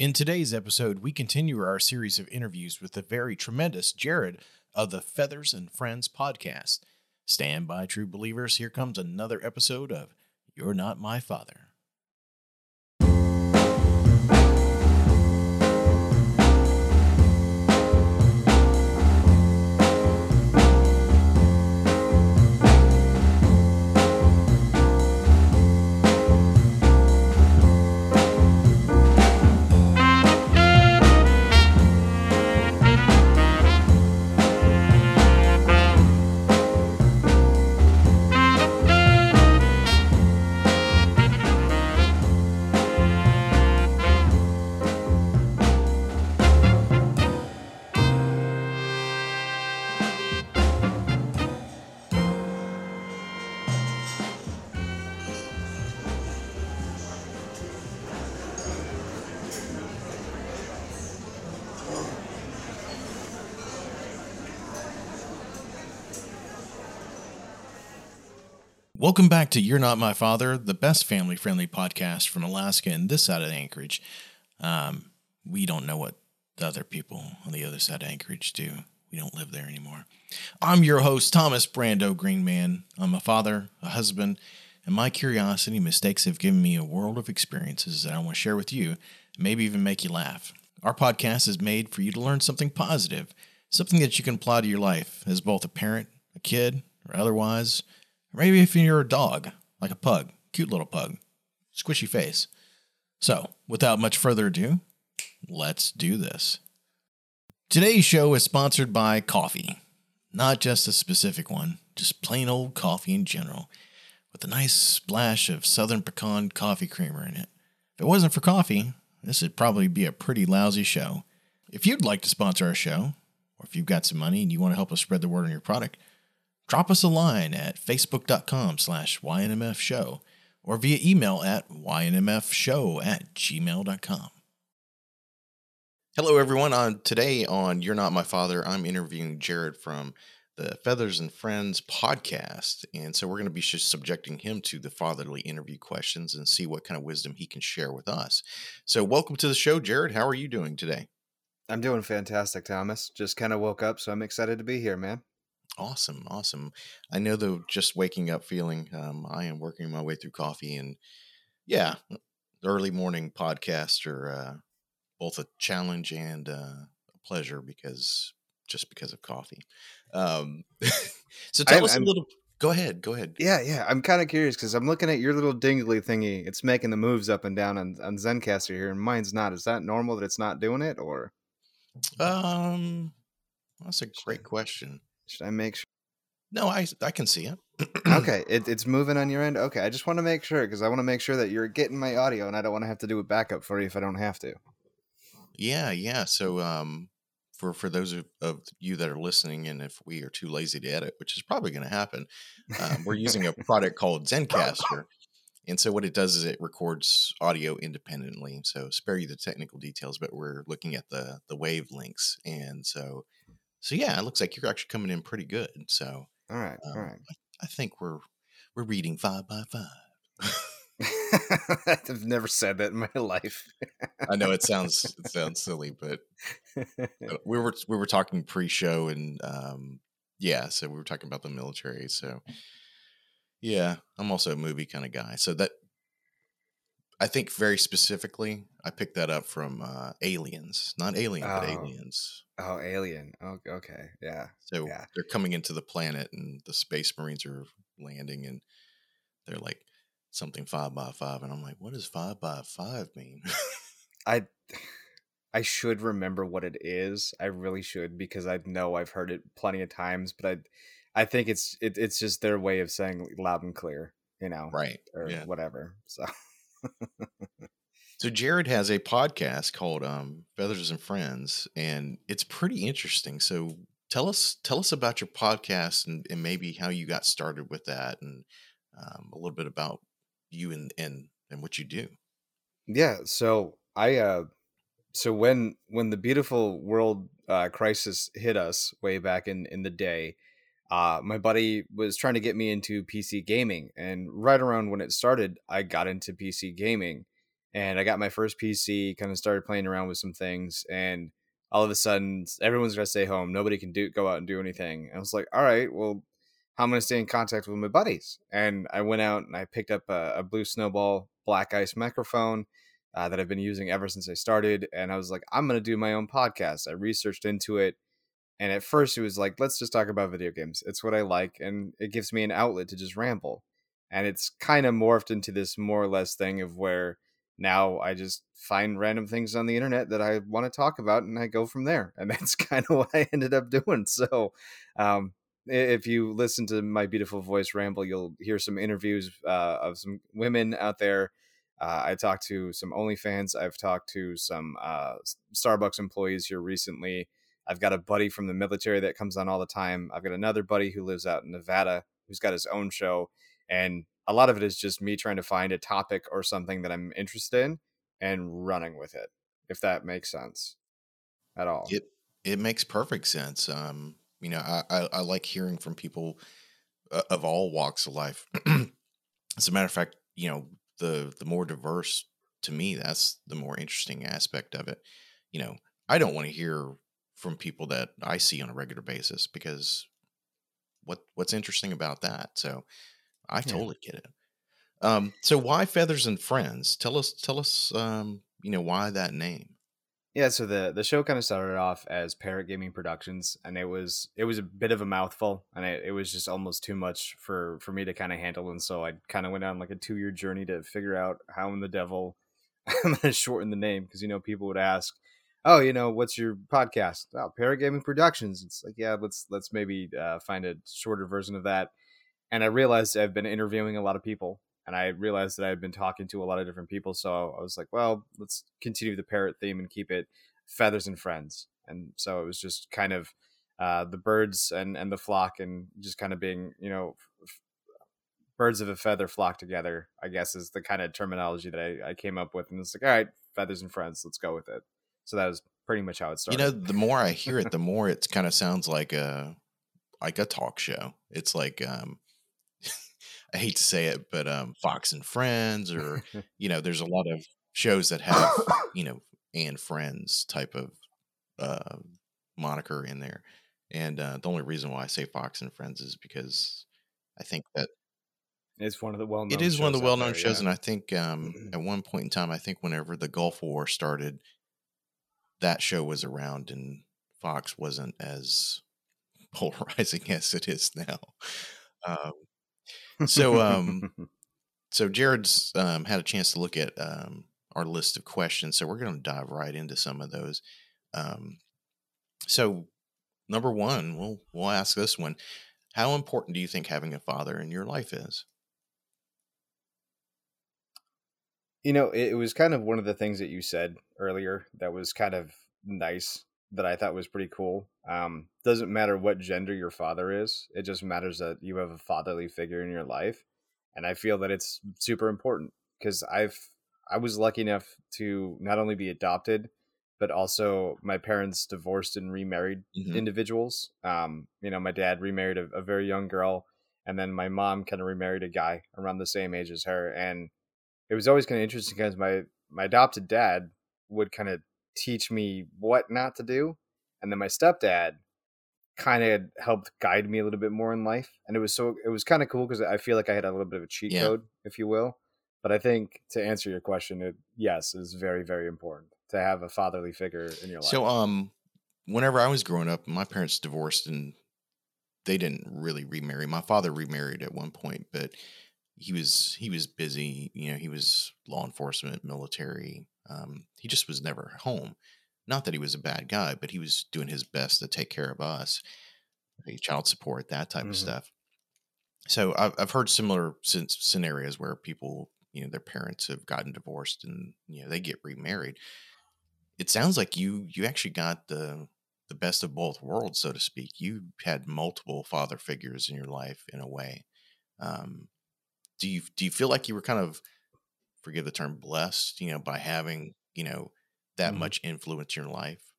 In today's episode, we continue our series of interviews with the very tremendous Jared of the Feathers and Friends podcast. Stand by, true believers. Here comes another episode of You're Not My Father. Welcome back to You're Not My Father, the best family friendly podcast from Alaska and this side of Anchorage. Um, we don't know what the other people on the other side of Anchorage do. We don't live there anymore. I'm your host, Thomas Brando Greenman. I'm a father, a husband, and my curiosity mistakes have given me a world of experiences that I want to share with you, maybe even make you laugh. Our podcast is made for you to learn something positive, something that you can apply to your life as both a parent, a kid, or otherwise. Maybe if you're a dog, like a pug, cute little pug, squishy face. So, without much further ado, let's do this. Today's show is sponsored by coffee. Not just a specific one, just plain old coffee in general, with a nice splash of southern pecan coffee creamer in it. If it wasn't for coffee, this would probably be a pretty lousy show. If you'd like to sponsor our show, or if you've got some money and you want to help us spread the word on your product, drop us a line at facebook.com slash ynmf show or via email at ynmfshow at gmail.com. Hello, everyone. On today on You're Not My Father, I'm interviewing Jared from the Feathers and Friends podcast, and so we're going to be just subjecting him to the fatherly interview questions and see what kind of wisdom he can share with us. So, welcome to the show, Jared. How are you doing today? I'm doing fantastic, Thomas. Just kind of woke up, so I'm excited to be here, man. Awesome, awesome. I know the just waking up feeling. Um, I am working my way through coffee, and yeah, early morning podcasts are uh, both a challenge and uh, a pleasure because just because of coffee. Um, so tell I'm- us a I'm- little. Go ahead. Go ahead. Yeah, yeah. I'm kind of curious because I'm looking at your little dingly thingy. It's making the moves up and down on, on Zencastr here, and mine's not. Is that normal that it's not doing it, or Um, that's a great question. Should I make sure? No, I I can see it. okay, it, it's moving on your end. Okay, I just want to make sure because I want to make sure that you're getting my audio, and I don't want to have to do a backup for you if I don't have to. Yeah, yeah. So, um, for for those of, of you that are listening, and if we are too lazy to edit, which is probably going to happen, um, we're using a product called Zencastr, and so what it does is it records audio independently. So, spare you the technical details, but we're looking at the the wavelengths, and so so yeah, it looks like you're actually coming in pretty good. So, All right, all um, right. I think we're we're reading five by five. I've never said that in my life. I know it sounds it sounds silly, but But we were we were talking pre-show and um yeah so we were talking about the military so yeah i'm also a movie kind of guy so that i think very specifically i picked that up from uh aliens not alien but Oh. aliens oh, alien. Oh, okay, yeah. so Yeah. they're coming into the planet and the space marines are landing and they're like something five by five and i'm like what does five by five mean I I should remember what it is. I really should because I know I've heard it plenty of times, but I I think it's it, it's just their way of saying loud and clear, you know, right or yeah whatever. So So Jared has a podcast called um, Feathers and Friends, and it's pretty interesting. So tell us tell us about your podcast and, and maybe how you got started with that, and um, a little bit about you and and and what you do. yeah, so I uh so when when the beautiful world uh, crisis hit us way back in in the day, uh, my buddy was trying to get me into PC gaming, and right around when it started, I got into PC gaming, and I got my first PC, kind of started playing around with some things, and all of a sudden everyone's gonna stay home. Nobody can do go out and do anything. And I was like, all right, well, how am I gonna stay in contact with my buddies? And I went out and I picked up a, a blue snowball black ice microphone uh, that I've been using ever since I started. And I was like, I'm gonna do my own podcast. I researched into it. And at first it was like, let's just talk about video games. It's what I like, and it gives me an outlet to just ramble. And it's kind of morphed into this more or less thing of where now I just find random things on the internet that I want to talk about and I go from there. And that's kind of what I ended up doing. So, um, if you listen to my beautiful voice ramble, you'll hear some interviews uh, of some women out there. Uh, I talked to some OnlyFans. I've talked to some uh, Starbucks employees here recently. I've got a buddy from the military that comes on all the time. I've got another buddy who lives out in Nevada who's got his own show. And a lot of it is just me trying to find a topic or something that I'm interested in and running with it, if that makes sense at all. It it makes perfect sense. Um, you know, I, I, I like hearing from people uh, of all walks of life. As a matter of fact, you know, the the more diverse to me, that's the more interesting aspect of it. You know, I don't want to hear from people that I see on a regular basis because what what's interesting about that? So I Yeah. totally get it. Um, so why Feathers and Friends? Tell us, tell us, um, you know, why that name? Yeah, so the the show kind of started off as Parrot Gaming Productions, and it was it was a bit of a mouthful, and it, it was just almost too much for for me to kind of handle, and so I kind of went on like a two year journey to figure out how in the devil I'm gonna shorten the name because you know people would ask, oh, you know, what's your podcast? Oh, Parrot Gaming Productions. It's like yeah, let's let's maybe uh, find a shorter version of that. And I realized I've been interviewing a lot of people, and I realized that I've been talking to a lot of different people. So I was like, well, let's continue the parrot theme and keep it feathers and friends. And so it was just kind of uh, the birds and and the flock, and just kind of being, you know, f- birds of a feather flock together. I guess is the kind of terminology that I, I came up with, and it's like, all right, feathers and friends, let's go with it. So that was pretty much how it started. You know, the more I hear it, the more it kind of sounds like a like a talk show. It's like um I hate to say it, but um Fox and Friends or you know, there's a lot of shows that have, you know, and friends type of uh moniker in there. And uh the only reason why I say Fox and Friends is because I think that it's one of the well known. it is one of the well known shows, yeah. and I think um at one point in time, I think whenever the Gulf War started, that show was around and Fox wasn't as polarizing as it is now. Um, So, um, so Jared's um, had a chance to look at um, our list of questions, so we're going to dive right into some of those. Um, so, number one, we'll we'll ask this one: How important do you think having a father in your life is? You know, it, it was kind of one of the things that you said earlier that was kind of nice that I thought was pretty cool. Um, doesn't matter what gender your father is, it just matters that you have a fatherly figure in your life. And I feel that it's super important because I've I was lucky enough to not only be adopted, but also my parents divorced and remarried Mhm. individuals. Um, you know, my dad remarried a, a very young girl, and then my mom kind of remarried a guy around the same age as her. And it was always kind of interesting because my my adopted dad would kind of teach me what not to do, and then my stepdad kind of helped guide me a little bit more in life. And it was so it was kind of cool because I feel like I had a little bit of a cheat Yeah. code, if you will. But I think to answer your question, it yes is very very important to have a fatherly figure in your life. So, um, whenever I was growing up, my parents divorced and they didn't really remarry. My father remarried at one point, but he was he was busy. You know, he was law enforcement, military. Um, he just was never home. Not that he was a bad guy, but he was doing his best to take care of us, child support, that type Mhm. of stuff. So I've I've heard similar scenarios where people, you know, their parents have gotten divorced and you know they get remarried. It sounds like you you actually got the the best of both worlds, so to speak. You had multiple father figures in your life in a way. Um, do you do you feel like you were kind of forgive the term blessed, you know, by having you know that Mhm. much influence in your life?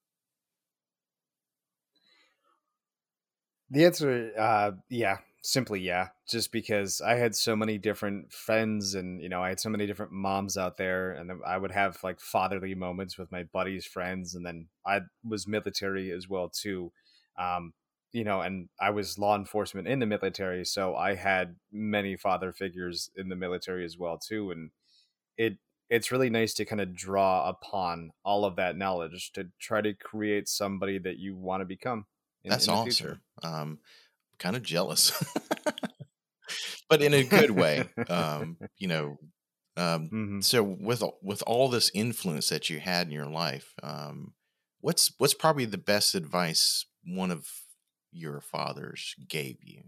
The answer, uh, yeah, simply yeah just because i had so many different friends and you know i had so many different moms out there and i would have like fatherly moments with my buddies friends and then i was military as well too um, you know and i was law enforcement in the military so i had many father figures in the military as well too and it it's really nice to kind of draw upon all of that knowledge to try to create somebody that you want to become in, that's in awesome um kind of jealous, but in a good way. Um, you know, um, mm-hmm. so with with all this influence that you had in your life, um, what's what's probably the best advice one of your fathers gave you?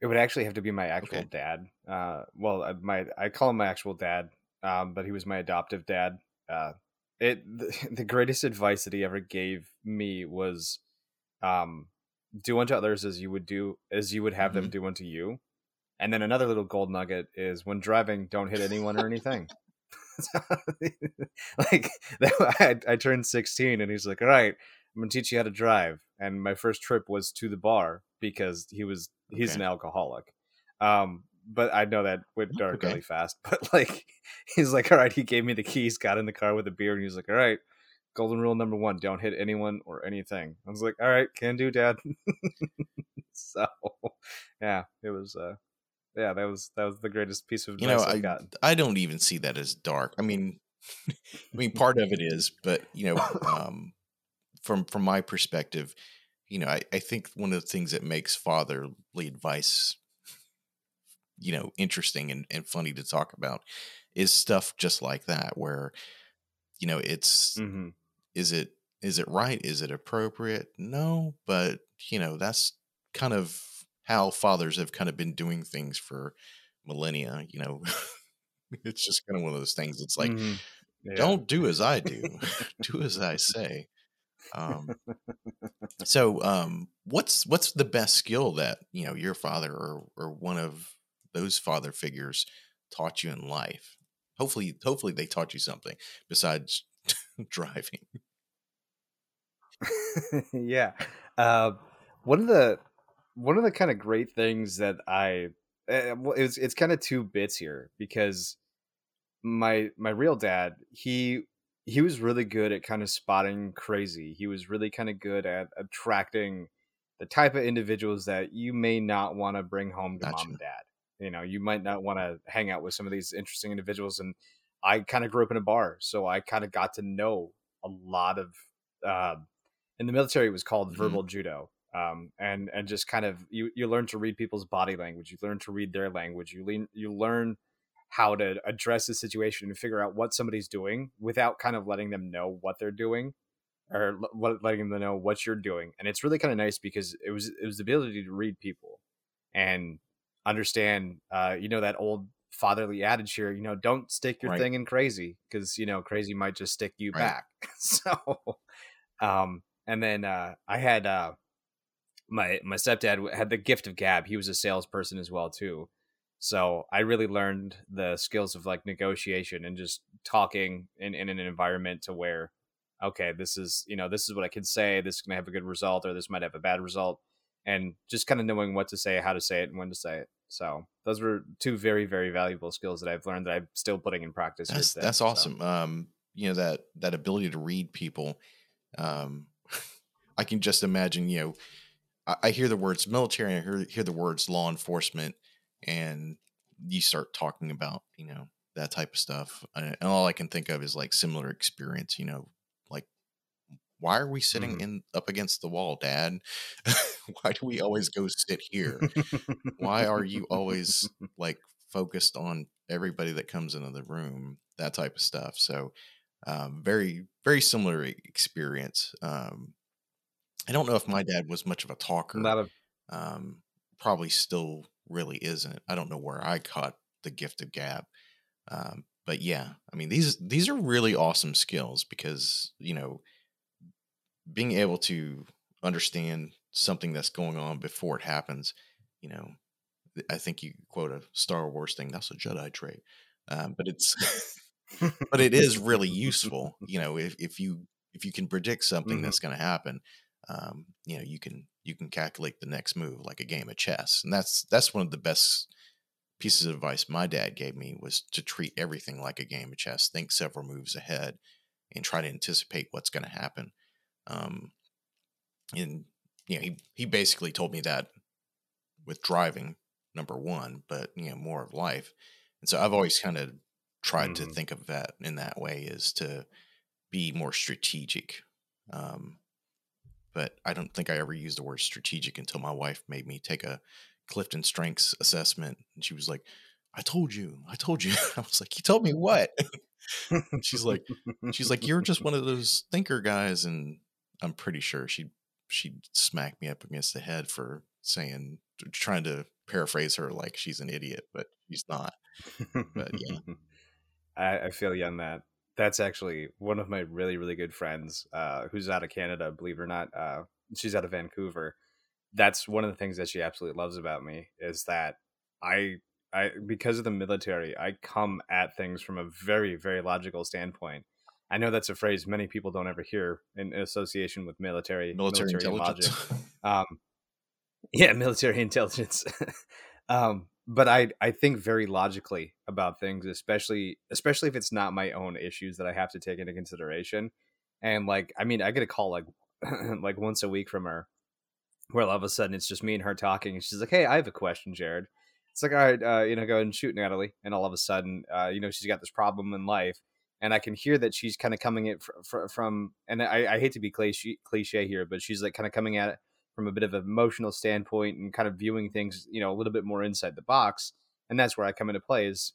It would actually have to be my actual okay. dad. Uh, well, uh, my I call him my actual dad, um, but he was my adoptive dad. Uh, it the, the, greatest advice that he ever gave me was um, do unto others as you would do as you would have mm-hmm. them do unto you. And then another little gold nugget is when driving, don't hit anyone or anything. like I, I turned 16 and he's like, all right, I'm gonna teach you how to drive. And my first trip was to the bar because he was he's an alcoholic. Um, but I know that went dark okay. really fast. But like, he's like, all right, he gave me the keys, got in the car with a beer, and he's like, all right, golden rule number one don't hit anyone or anything i was like all right can do dad so yeah it was uh yeah that was that was the greatest piece of you know i got i don't even see that as dark i mean i mean part of it is but you know um from from my perspective you know I, I think one of the things that makes fatherly advice you know interesting and, and funny to talk about is stuff just like that where you know it's mm-hmm is it is it right? Is it appropriate? No, but you know, that's kind of how fathers have kind of been doing things for millennia, you know. it's just kind of one of those things. It's like mm-hmm. yeah. don't do as I do. do as I say. Um, so um, what's what's the best skill that, you know, your father or or one of those father figures taught you in life? Hopefully hopefully they taught you something besides driving. yeah. Uh, one of the one of the kind of great things that I uh, it's it's kind of two bits here because my my real dad he he was really good at kind of spotting crazy. He was really kind of good at attracting the type of individuals that you may not want to bring home to gotcha. mom and dad. You know, you might not want to hang out with some of these interesting individuals. And I kind of grew up in a bar, so I kind of got to know a lot of uh, in the military it was called mm-hmm. verbal judo um, and and just kind of you you learn to read people's body language you learn to read their language you learn you learn how to address the situation and figure out what somebody's doing without kind of letting them know what they're doing or letting them know what you're doing and it's really kind of nice because it was it was the ability to read people and understand uh, you know that old fatherly adage here you know don't stick your right. thing in crazy because you know crazy might just stick you right. back so um and then uh, I had uh, my my stepdad had the gift of gab. He was a salesperson as well too. So I really learned the skills of like negotiation and just talking in, in an environment to where, okay, this is you know this is what I can say. This is gonna have a good result, or this might have a bad result, and just kind of knowing what to say, how to say it, and when to say it. So those were two very very valuable skills that I've learned that I'm still putting in practice. That's, that's awesome. So. Um, you know that that ability to read people. Um, I can just imagine, you know, I, I hear the words military I hear, hear the words law enforcement, and you start talking about, you know, that type of stuff. And all I can think of is like similar experience, you know, like why are we sitting mm. in up against the wall, Dad? why do we always go sit here? why are you always like focused on everybody that comes into the room? That type of stuff. So um, very, very similar experience. Um, I don't know if my dad was much of a talker. Not a um, probably still really isn't. I don't know where I caught the gift of gab. Um, but yeah, I mean these these are really awesome skills because you know being able to understand something that's going on before it happens. You know, I think you quote a Star Wars thing. That's a Jedi trait, um, but it's but it is really useful. You know, if if you if you can predict something mm-hmm. that's going to happen, um, you know you can you can calculate the next move like a game of chess and that's that's one of the best pieces of advice my dad gave me was to treat everything like a game of chess think several moves ahead and try to anticipate what's going to happen um, and you know he, he basically told me that with driving number one but you know more of life and so i've always kind of tried mm-hmm. to think of that in that way is to be more strategic um, but I don't think I ever used the word strategic until my wife made me take a Clifton Strengths assessment, and she was like, "I told you, I told you." I was like, "You told me what?" she's like, "She's like, you're just one of those thinker guys," and I'm pretty sure she she smacked me up against the head for saying, trying to paraphrase her like she's an idiot, but she's not. But yeah, I, I feel you on that that's actually one of my really really good friends uh, who's out of Canada. Believe it or not, uh, she's out of Vancouver. That's one of the things that she absolutely loves about me is that I I because of the military, I come at things from a very very logical standpoint. I know that's a phrase many people don't ever hear in association with military military, military intelligence. Logic. Um, yeah, military intelligence. um, but I I think very logically about things, especially especially if it's not my own issues that I have to take into consideration. And like, I mean, I get a call like like once a week from her, where all of a sudden it's just me and her talking, and she's like, "Hey, I have a question, Jared." It's like, all right, uh, you know, go ahead and shoot Natalie, and all of a sudden, uh, you know, she's got this problem in life, and I can hear that she's kind of coming it fr- fr- from, and I, I hate to be cliche, cliche here, but she's like kind of coming at it from a bit of an emotional standpoint and kind of viewing things, you know, a little bit more inside the box. And that's where I come into play is,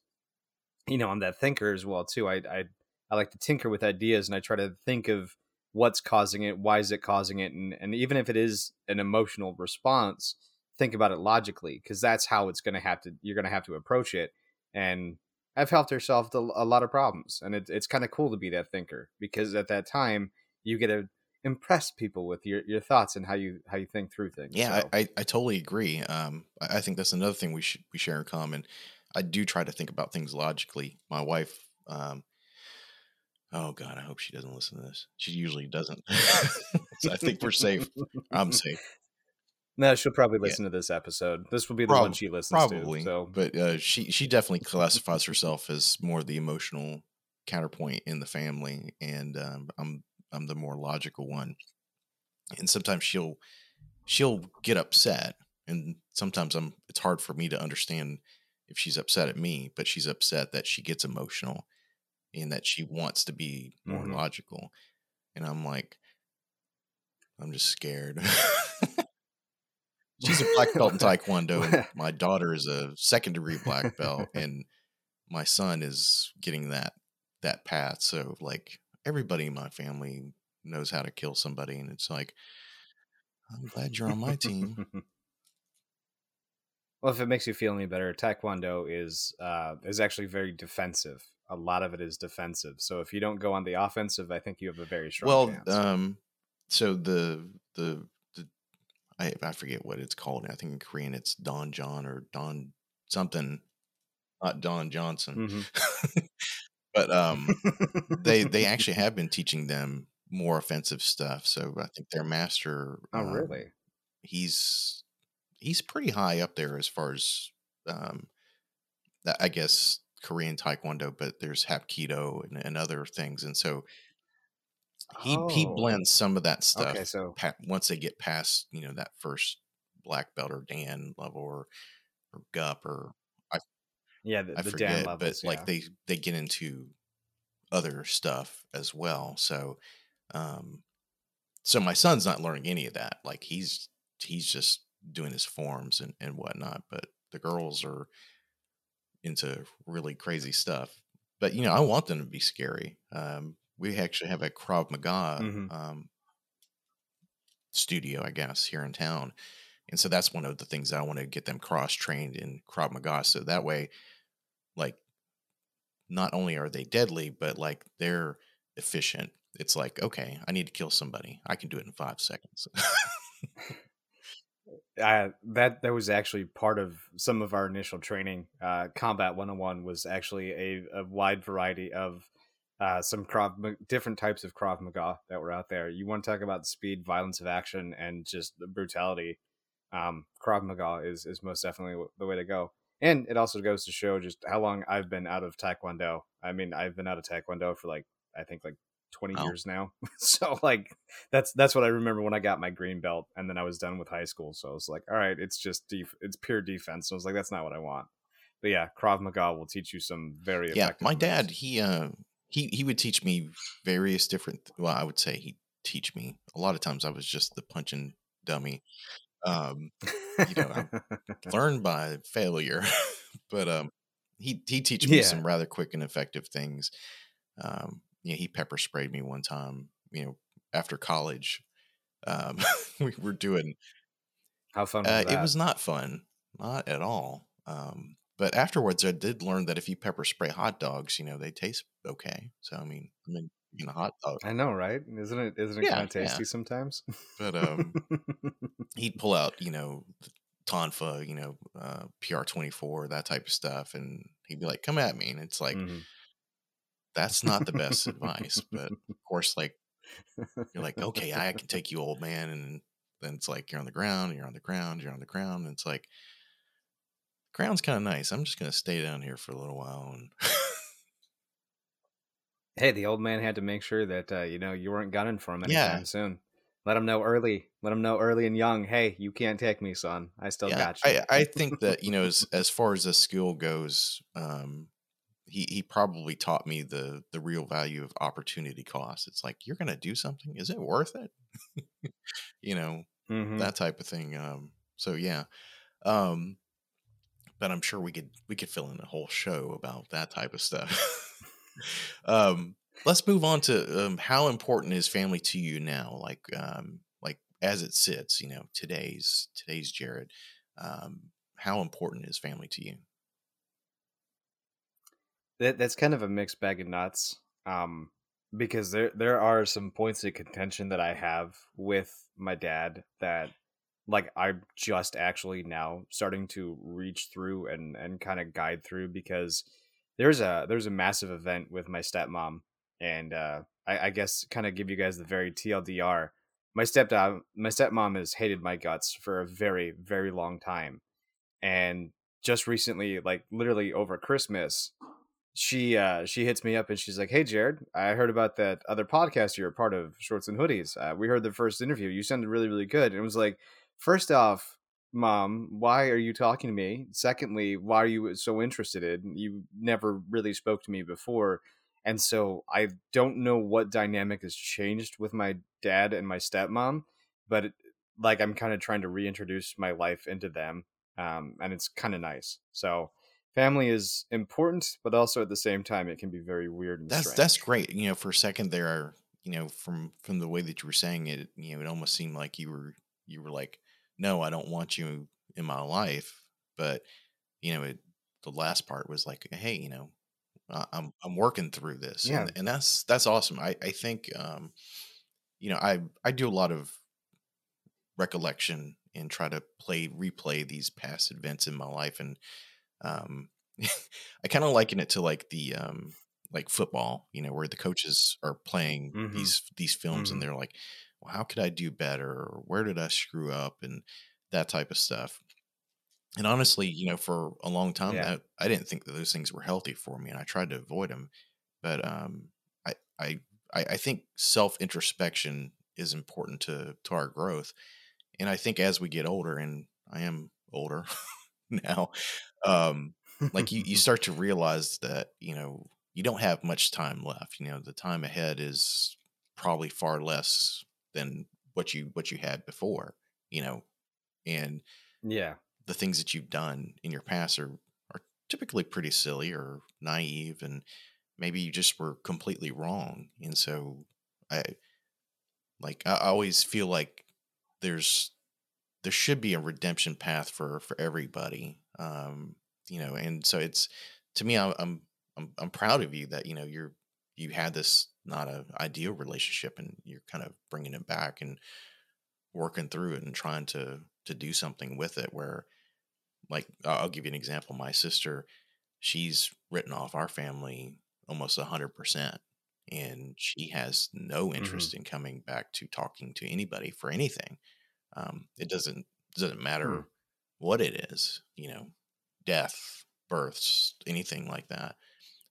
you know, I'm that thinker as well too. I I I like to tinker with ideas and I try to think of what's causing it, why is it causing it, and and even if it is an emotional response, think about it logically because that's how it's going to have to you're going to have to approach it. And I've helped her solve a lot of problems, and it, it's kind of cool to be that thinker because at that time you get a impress people with your, your thoughts and how you how you think through things. Yeah, so. I, I totally agree. Um, I think that's another thing we should we share in common. I do try to think about things logically. My wife, um, oh God, I hope she doesn't listen to this. She usually doesn't. so I think we're safe. I'm safe. No, she'll probably listen yeah. to this episode. This will be the one she listens probably, to. So. But uh, she she definitely classifies herself as more the emotional counterpoint in the family, and um, I'm I'm the more logical one. And sometimes she'll she'll get upset and sometimes I'm it's hard for me to understand if she's upset at me, but she's upset that she gets emotional and that she wants to be more mm-hmm. logical. And I'm like I'm just scared. she's a black belt in taekwondo. my daughter is a second degree black belt and my son is getting that that path. So like everybody in my family knows how to kill somebody, and it's like, I'm glad you're on my team. Well, if it makes you feel any better, Taekwondo is uh, is actually very defensive. A lot of it is defensive. So if you don't go on the offensive, I think you have a very strong. Well, chance. um, so the the the I I forget what it's called. I think in Korean it's Don John or Don something, not Don Johnson. Mm-hmm. but um, they they actually have been teaching them more offensive stuff. So I think their master. Oh, um, really? He's he's pretty high up there as far as um, I guess Korean Taekwondo, but there's Hapkido and, and other things, and so he oh. he blends some of that stuff. Okay, so pa- once they get past you know that first black belt or Dan level or or Gup or yeah the, I the forget, levels, but yeah. like they they get into other stuff as well. So um, so my son's not learning any of that. Like he's he's just doing his forms and, and whatnot. But the girls are into really crazy stuff. But you know, I want them to be scary. Um, we actually have a Krav Maga mm-hmm. um, studio, I guess, here in town. And so that's one of the things I want to get them cross trained in Krav Maga. So that way, like, not only are they deadly, but like they're efficient it's like, okay, I need to kill somebody. I can do it in five seconds. uh, that that was actually part of some of our initial training. Uh, Combat 101 was actually a, a wide variety of uh, some Krav, different types of Krav Maga that were out there. You want to talk about the speed, violence of action, and just the brutality. Um, Krav Maga is is most definitely the way to go. And it also goes to show just how long I've been out of Taekwondo. I mean, I've been out of Taekwondo for like I think like 20 oh. years now. so like that's that's what I remember when I got my green belt and then I was done with high school. So I was like, all right, it's just def- it's pure defense. So I was like, that's not what I want. But yeah, Krav Maga will teach you some very yeah. My moves. dad, he uh he he would teach me various different. Well, I would say he teach me. A lot of times I was just the punching dummy. Um, you know, I learned by failure, but um, he he teach me yeah. some rather quick and effective things. Um, you know, he pepper sprayed me one time. You know, after college, um, we were doing. How fun? Was uh, it was not fun, not at all. Um, but afterwards, I did learn that if you pepper spray hot dogs, you know they taste okay. So I mean, I mean, you know, hot dog. I know, right? Isn't it? Isn't it yeah, kind of tasty yeah. sometimes? But um, he'd pull out, you know, Tonfa, you know, uh, PR twenty four, that type of stuff, and he'd be like, "Come at me," and it's like. Mm-hmm that's not the best advice. But of course, like you're like, okay, I can take you, old man, and then it's like you're on the ground, you're on the ground, you're on the ground, and it's like ground's kind of nice. I'm just gonna stay down here for a little while. And hey, the old man had to make sure that uh, you know you weren't gunning for him anytime yeah. soon. Let him know early. Let him know early and young. Hey, you can't take me, son. I still yeah, got you. I, I think that you know, as as far as the skill goes, um, he he probably taught me the the real value of opportunity cost. It's like you're going to do something, is it worth it? you know, mm-hmm. that type of thing. Um, so yeah, um, but I'm sure we could we could fill in a whole show about that type of stuff. um, let's move on to um, how important is family to you now? Like um, like as it sits, you know, today's today's Jared. Um, how important is family to you? that that's kind of a mixed bag of nuts. Um, because there there are some points of contention that I have with my dad that like I'm just actually now starting to reach through and and kind of guide through because there's a there's a massive event with my stepmom and uh, I, I guess kind of give you guys the very TLDR. My stepdad, my stepmom has hated my guts for a very very long time, and just recently, like literally over Christmas, she uh she hits me up and she's like hey jared i heard about that other podcast you're a part of shorts and hoodies. Uh, we heard the first interview. You sounded really really good. And it was like first off mom why are you talking to me secondly why are you so interested in you never really spoke to me before and so i don't know what dynamic has changed with my dad and my stepmom but like i'm kind of trying to reintroduce my life into them um, and it's kind of nice so family is important, but also at the same time it can be very weird and that's strange. that's great. You know, for a second there, are you know, from from the way that you were saying it, you know, it almost seemed like you were you were like, no, I don't want you in my life. But you know, it, the last part was like, hey, you know, I'm I'm working through this, yeah. and, and that's that's awesome. I I think, um, you know, I I do a lot of recollection and try to play replay these past events in my life and um, I kind of liken it to like the um, like football, you know, where the coaches are playing mm-hmm. these these films mm-hmm. and they're like, well, how could I do better? Or where did I screw up? And that type of stuff. And honestly, you know, for a long time, yeah. that, I didn't think that those things were healthy for me, and I tried to avoid them. But um, I, I, I think self introspection is important to to our growth, and I think as we get older, and I am older now, um, like you, you start to realize that you know you don't have much time left you know the time ahead is probably far less than what you what you had before you know and yeah. the things that you've done in your past are are typically pretty silly or naive and maybe you just were completely wrong and so i like i always feel like there's there should be a redemption path for for everybody um you know, and so it's to me, I'm I'm I'm proud of you that you know you're you had this not a ideal relationship and you're kind of bringing it back and working through it and trying to to do something with it where like I'll give you an example my sister she's written off our family almost a hundred percent and she has no Mm-hmm. interest in coming back to talking to anybody for anything. Um, it doesn't doesn't matter Hmm. what it is, you know, death, births, anything like that.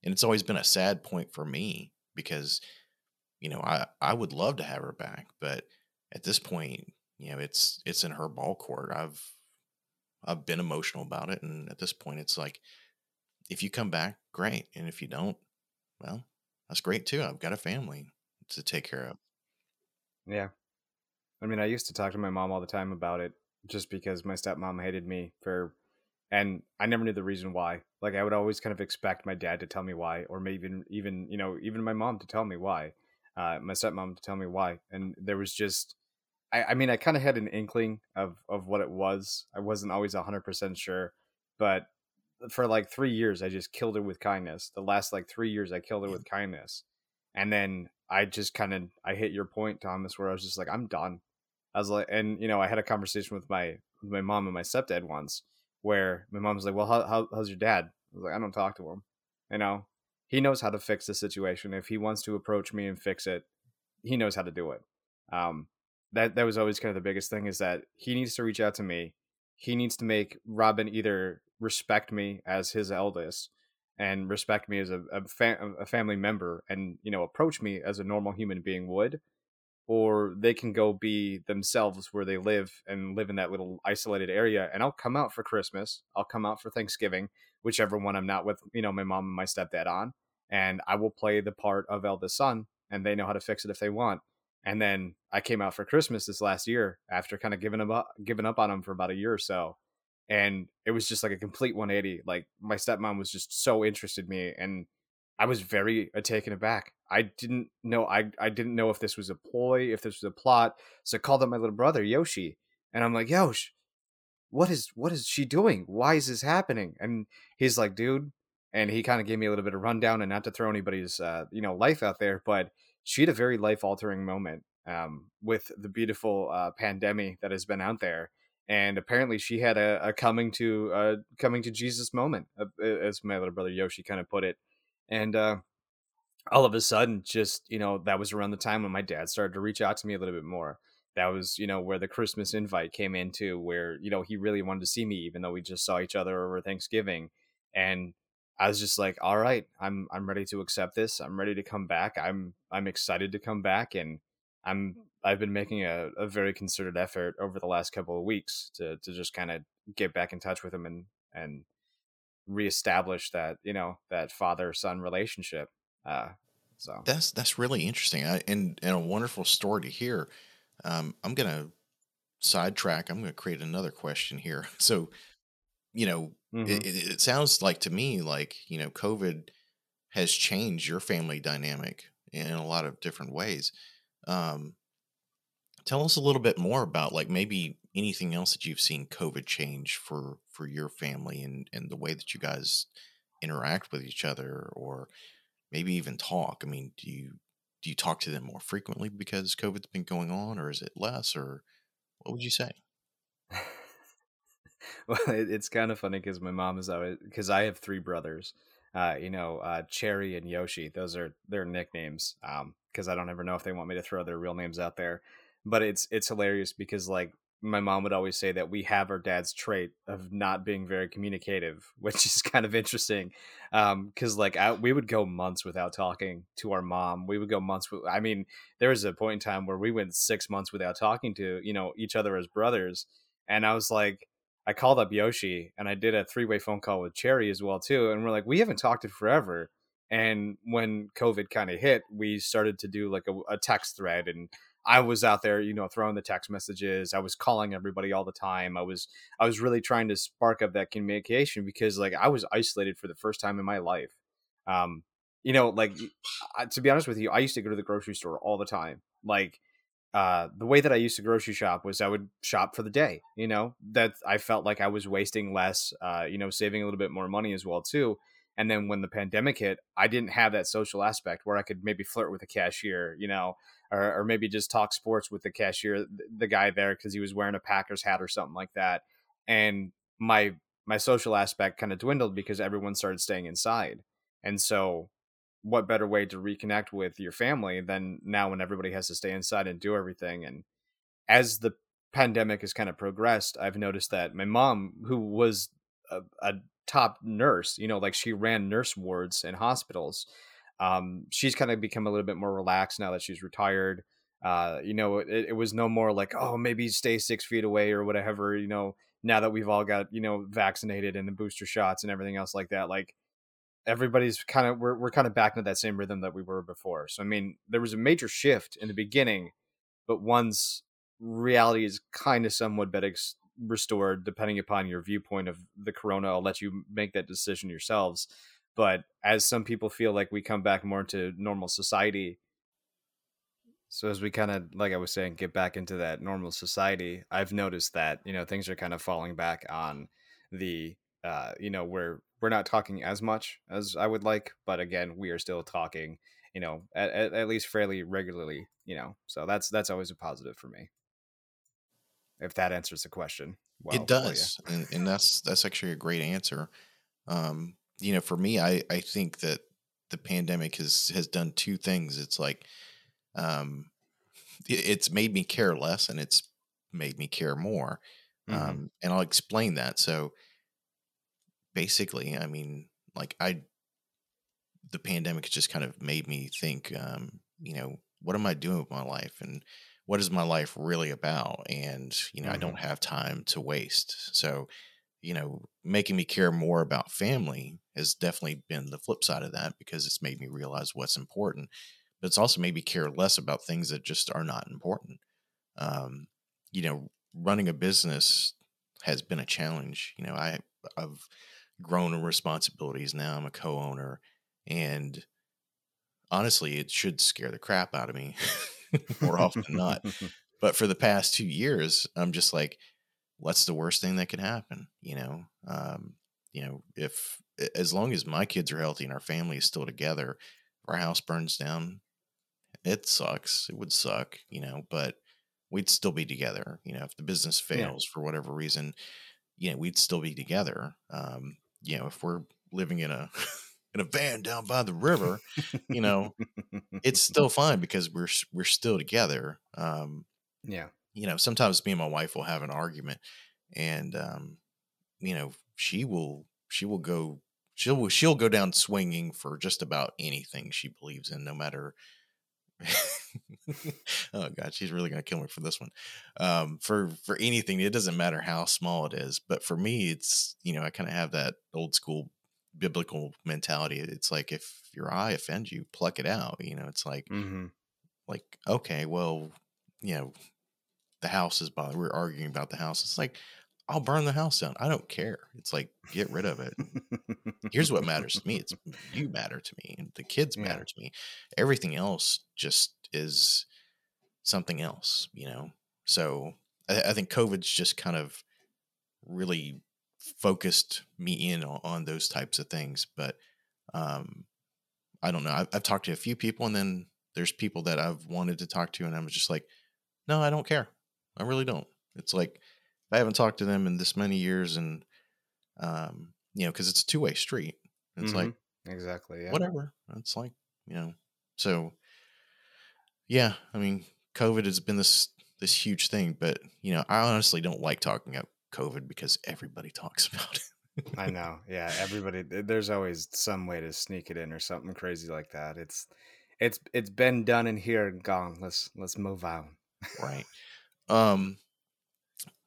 And it's always been a sad point for me because, you know, I I would love to have her back, but at this point, you know, it's it's in her ball court. I've I've been emotional about it, and at this point, it's like, if you come back, great, and if you don't, well, that's great too. I've got a family to take care of. Yeah. I mean, I used to talk to my mom all the time about it just because my stepmom hated me for, and I never knew the reason why. Like, I would always kind of expect my dad to tell me why, or maybe even, even you know, even my mom to tell me why, uh, my stepmom to tell me why. And there was just, I, I mean, I kind of had an inkling of, of what it was. I wasn't always 100% sure, but for like three years, I just killed her with kindness. The last like three years, I killed her Yeah. with kindness. And then I just kind of, I hit your point, Thomas, where I was just like, I'm done. I was like, and you know, I had a conversation with my with my mom and my stepdad once, where my mom's like, "Well, how, how how's your dad?" I was like, "I don't talk to him. You know, he knows how to fix the situation. If he wants to approach me and fix it, he knows how to do it." Um, that that was always kind of the biggest thing is that he needs to reach out to me. He needs to make Robin either respect me as his eldest and respect me as a a, fa- a family member, and you know, approach me as a normal human being would or they can go be themselves where they live and live in that little isolated area and i'll come out for christmas i'll come out for thanksgiving whichever one i'm not with you know my mom and my stepdad on and i will play the part of eldest son and they know how to fix it if they want. And then i came out for christmas this last year after kind of giving up giving up on them for about a year or so and it was just like a complete 180 like my stepmom was just so interested in me and I was very uh, taken aback. I didn't know I I didn't know if this was a ploy, if this was a plot. So I called up my little brother Yoshi, and I'm like, Yosh, what is what is she doing? Why is this happening? And he's like, dude, and he kind of gave me a little bit of rundown, and not to throw anybody's uh, you know life out there, but she had a very life altering moment um, with the beautiful uh, pandemic that has been out there. And apparently, she had a, a coming to uh, coming to Jesus moment, uh, as my little brother Yoshi kind of put it and uh, all of a sudden just you know that was around the time when my dad started to reach out to me a little bit more. That was you know where the christmas invite came into where you know he really wanted to see me even though we just saw each other over thanksgiving and i was just like all right i'm i'm ready to accept this i'm ready to come back i'm i'm excited to come back and i'm i've been making a, a very concerted effort over the last couple of weeks to to just kind of get back in touch with him and and reestablish that you know that father son relationship uh so That's that's really interesting I, and and a wonderful story to hear. Um, I'm gonna sidetrack. I'm gonna create another question here. So, you know, mhm. it, it, it sounds like to me like you know COVID has changed your family dynamic in a lot of different ways. Um, tell us a little bit more about like maybe anything else that you've seen COVID change for for your family and and the way that you guys interact with each other or maybe even talk. I mean, do you do you talk to them more frequently because COVID's been going on, or is it less, or what would you say? well it, it's kind of funny because my mom is always because i have three brothers uh you know uh cherry and yoshi those are their nicknames um because i don't ever know if they want me to throw their real names out there but it's it's hilarious because like my mom would always say that we have our dad's trait of not being very communicative which is kind of interesting um because like I, we would go months without talking to our mom we would go months with, i mean there was a point in time where we went six months without talking to you know each other as brothers and i was like I called up Yoshi and I did a three way phone call with Cherry as well too, and we're like, we haven't talked in forever. And when COVID kind of hit, we started to do like a, a text thread, and I was out there, you know, throwing the text messages. I was calling everybody all the time. I was I was really trying to spark up that communication because like I was isolated for the first time in my life. Um, you know, like I- to be honest with you, I used to go to the grocery store all the time. Like uh the way that I used to grocery shop was I would shop for the day, you know, that I felt like I was wasting less, uh, you know, saving a little bit more money as well too. And then when the pandemic hit, I didn't have that social aspect where I could maybe flirt with a cashier, you know, or, or maybe just talk sports with the cashier, the guy there because he was wearing a Packers hat or something like that. And my my social aspect kind of dwindled because everyone started staying inside. And so what better way to reconnect with your family than now when everybody has to stay inside and do everything and as the pandemic has kind of progressed i've noticed that my mom who was a, a top nurse you know like she ran nurse wards in hospitals um, she's kind of become a little bit more relaxed now that she's retired. Uh, you know it, it was no more like oh maybe stay six feet away or whatever you know now that we've all got you know vaccinated and the booster shots and everything else like that like everybody's kind of we're, we're kind of back into that same rhythm that we were before. So i mean there was a major shift in the beginning but once reality is kind of somewhat better restored depending upon your viewpoint of the corona i'll let you make that decision yourselves but as some people feel like we come back more into normal society so as we kind of like i was saying get back into that normal society i've noticed that you know things are kind of falling back on the uh you know we're we're not talking as much as i would like but again we are still talking you know at, at, at least fairly regularly you know so that's that's always a positive for me. If that answers the question well it does and, and that's that's actually a great answer um you know for me i i think that the pandemic has has done two things it's like um it's made me care less and it's made me care more mm-hmm. um and i'll explain that so basically i mean like i the pandemic just kind of made me think um you know what am i doing with my life and what is my life really about and you know mm-hmm. i don't have time to waste so you know making me care more about family has definitely been the flip side of that because it's made me realize what's important but it's also made me care less about things that just are not important um, you know running a business has been a challenge you know i i've grown in responsibilities now i'm a co-owner and honestly it should scare the crap out of me more often than not. But for the past two years, I'm just like, what's the worst thing that could happen? You know, um, you know, if as long as my kids are healthy and our family is still together, our house burns down, it sucks. It would suck, you know, but we'd still be together. You know, if the business fails yeah. for whatever reason, you know, we'd still be together. Um, you know, if we're living in a in a van down by the river, you know, it's still fine because we're we're still together. Um, yeah, you know, sometimes me and my wife will have an argument, and um, you know, she will she will go she'll she'll go down swinging for just about anything she believes in, no matter. oh god, she's really gonna kill me for this one. Um, for for anything, it doesn't matter how small it is. But for me, it's you know I kind of have that old school biblical mentality. It's like if your eye offends you, pluck it out. You know, it's like mm-hmm. like okay, well, you know, the house is bothering. We're arguing about the house. It's like I'll burn the house down. I don't care. It's like get rid of it. Here's what matters to me. It's you matter to me, and the kids yeah. matter to me. Everything else just is something else. You know. So I, I think COVID's just kind of really focused me in on, on those types of things. But um, I don't know. I've, I've, talked to a few people, and then there's people that I've wanted to talk to, and I'm just like, no, I don't care. I really don't. It's like I haven't talked to them in this many years, and um, you know, because it's a two way street. It's mm-hmm. like exactly yeah. whatever. It's like you know, so yeah. I mean, COVID has been this this huge thing, but you know, I honestly don't like talking about COVID because everybody talks about it. I know. Yeah, everybody there's always some way to sneak it in or something crazy like that. It's it's it's been done in here and gone. Let's let's move on. right. Um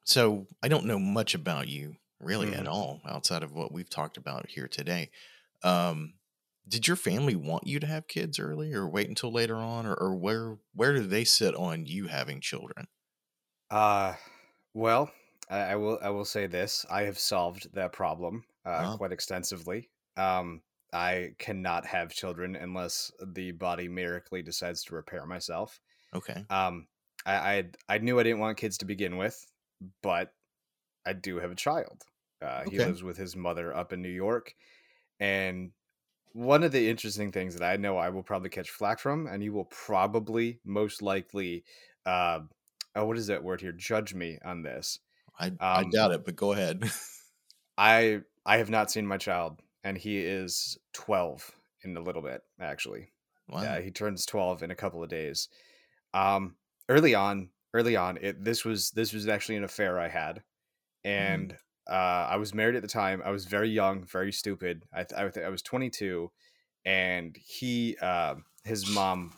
so I don't know much about you really mm-hmm. at all outside of what we've talked about here today. Um did your family want you to have kids early or wait until later on or, or where where do they sit on you having children? Uh well, I, I will. I will say this: I have solved that problem uh, oh. quite extensively. Um, I cannot have children unless the body miraculously decides to repair myself. Okay. Um, I, I I knew I didn't want kids to begin with, but I do have a child. Uh, okay. He lives with his mother up in New York, and one of the interesting things that I know I will probably catch flack from, and you will probably most likely, uh, oh, what is that word here? Judge me on this. I, um, I doubt it, but go ahead. I I have not seen my child, and he is twelve in a little bit, actually. Wow. Yeah, he turns 12 in a couple of days. Um, early on, early on, it this was this was actually an affair I had, and uh, I was married at the time. I was very young, very stupid. I th- I, I was 22, and he, uh, his mom,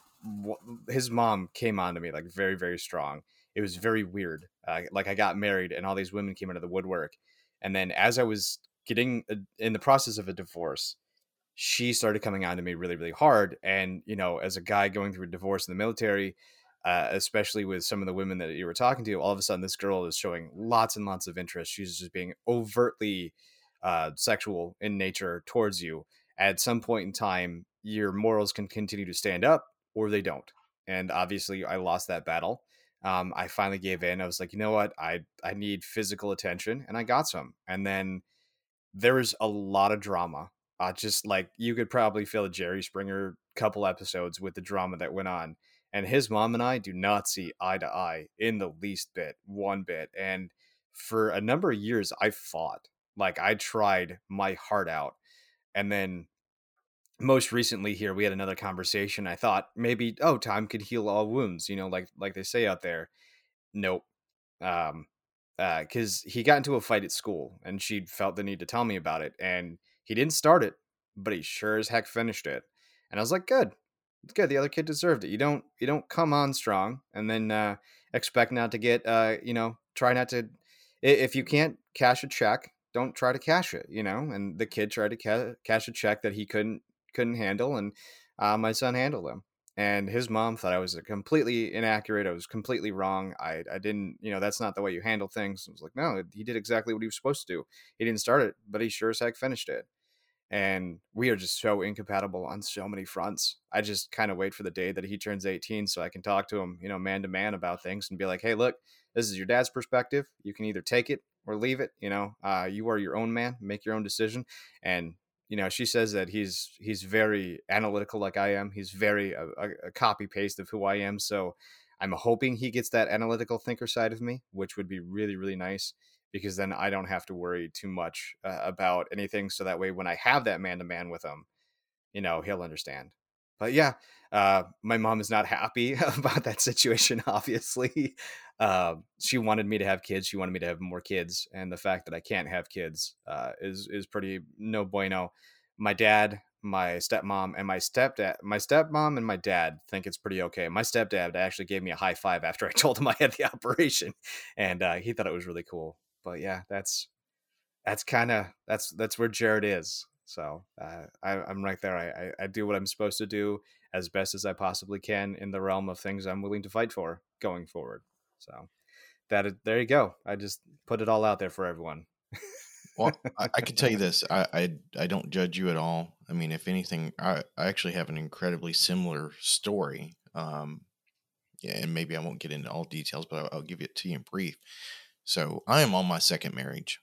his mom came on to me like very very strong. It was very weird. Uh, like I got married, and all these women came into the woodwork, and then as I was getting a, in the process of a divorce, she started coming on to me really really hard. And you know, as a guy going through a divorce in the military uh, especially with some of the women that you were talking to, all of a sudden this girl is showing lots and lots of interest. She's just being overtly uh, sexual in nature towards you. At some point in time, your morals can continue to stand up or they don't. And obviously, I lost that battle. Um, I finally gave in. I was like, you know what? I I need physical attention, and I got some. And then there was a lot of drama. Uh, just like you could probably feel a Jerry Springer couple episodes with the drama that went on and his mom and I do not see eye to eye in the least bit, one bit. And for a number of years, I fought. Like I tried my heart out. And then most recently here we had another conversation. I thought maybe, oh, time could heal all wounds, you know, like like they say out there. Nope. Um uh cuz he got into a fight at school and she felt the need to tell me about it and he didn't start it, but he sure as heck finished it. And I was like, good it's good. The other kid deserved it. You don't you don't come on strong and then uh, expect not to get uh, you know try not to if you can't cash a check, don't try to cash it. You know. And the kid tried to ca- cash a check that he couldn't couldn't handle, and uh, my son handled them. And his mom thought I was completely inaccurate. I was completely wrong. I, I didn't, you know, that's not the way you handle things. I was like, no, he did exactly what he was supposed to do. He didn't start it, but he sure as heck finished it and we are just so incompatible on so many fronts. I just kind of wait for the day that he turns 18 so I can talk to him, you know, man to man about things and be like, "Hey, look, this is your dad's perspective. You can either take it or leave it, you know. Uh, you are your own man, make your own decision." And you know, she says that he's he's very analytical like I am. He's very a, a copy paste of who I am, so I'm hoping he gets that analytical thinker side of me, which would be really really nice because then I don't have to worry too much uh, about anything. So that way, when I have that man to man with him, you know, he'll understand. But yeah, uh, my mom is not happy about that situation. Obviously, uh, she wanted me to have kids. She wanted me to have more kids, and the fact that I can't have kids uh, is is pretty no bueno. My dad, my stepmom, and my stepdad, my stepmom and my dad think it's pretty okay. My stepdad actually gave me a high five after I told him I had the operation, and uh, he thought it was really cool but yeah, that's that's kind of that's that's where Jared is. So uh, I, I'm right there. I, I, I do what I'm supposed to do as best as I possibly can in the realm of things I'm willing to fight for going forward. So that there you go. I just put it all out there for everyone. well, I, I, can tell you this: I, I, I don't judge you at all. I mean, if anything, I I actually have an incredibly similar story. Um, yeah, and maybe I won't get into all details, but I'll, I'll give it to you in brief. So I am on my second marriage.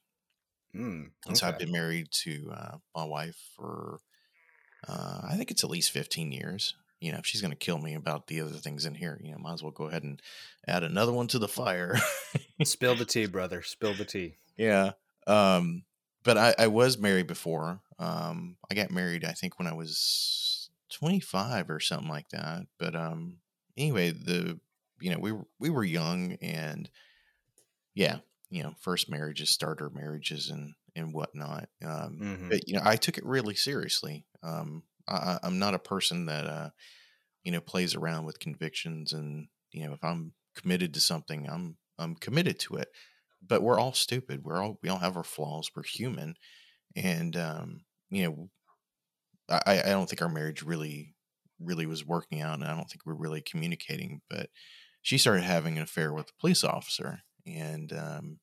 Mm, okay. And so I've been married to uh, my wife for, uh, I think it's at least 15 years. You know, if she's going to kill me about the other things in here, you know, might as well go ahead and add another one to the fire. Spill the tea, brother. Spill the tea. Yeah. Um, but I, I was married before. Um, I got married, I think, when I was 25 or something like that. But um, anyway, the, you know, we, we were young and, yeah, you know, first marriages, starter marriages, and and whatnot. Um, mm-hmm. But you know, I took it really seriously. Um, I, I'm not a person that uh, you know plays around with convictions, and you know, if I'm committed to something, I'm I'm committed to it. But we're all stupid. We're all we all have our flaws. We're human, and um, you know, I I don't think our marriage really really was working out, and I don't think we're really communicating. But she started having an affair with a police officer, and um,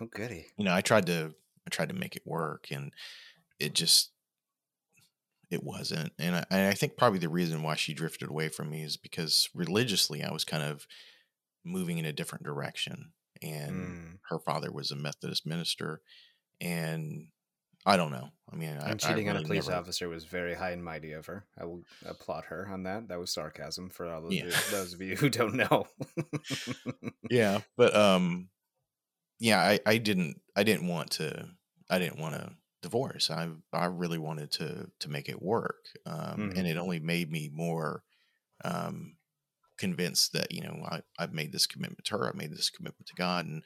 oh goody, you know, I tried to I tried to make it work, and it just it wasn't. And I, and I think probably the reason why she drifted away from me is because religiously I was kind of moving in a different direction, and mm. her father was a Methodist minister, and I don't know. I mean, and I, cheating I really on a police never... officer was very high and mighty of her. I will applaud her on that. That was sarcasm for all those, yeah. of, those of you who don't know. yeah, but um, yeah, I, I didn't I didn't want to I didn't want to divorce. I I really wanted to to make it work, um, Mhm. and it only made me more um, convinced that you know I I've made this commitment to her. I made this commitment to God, and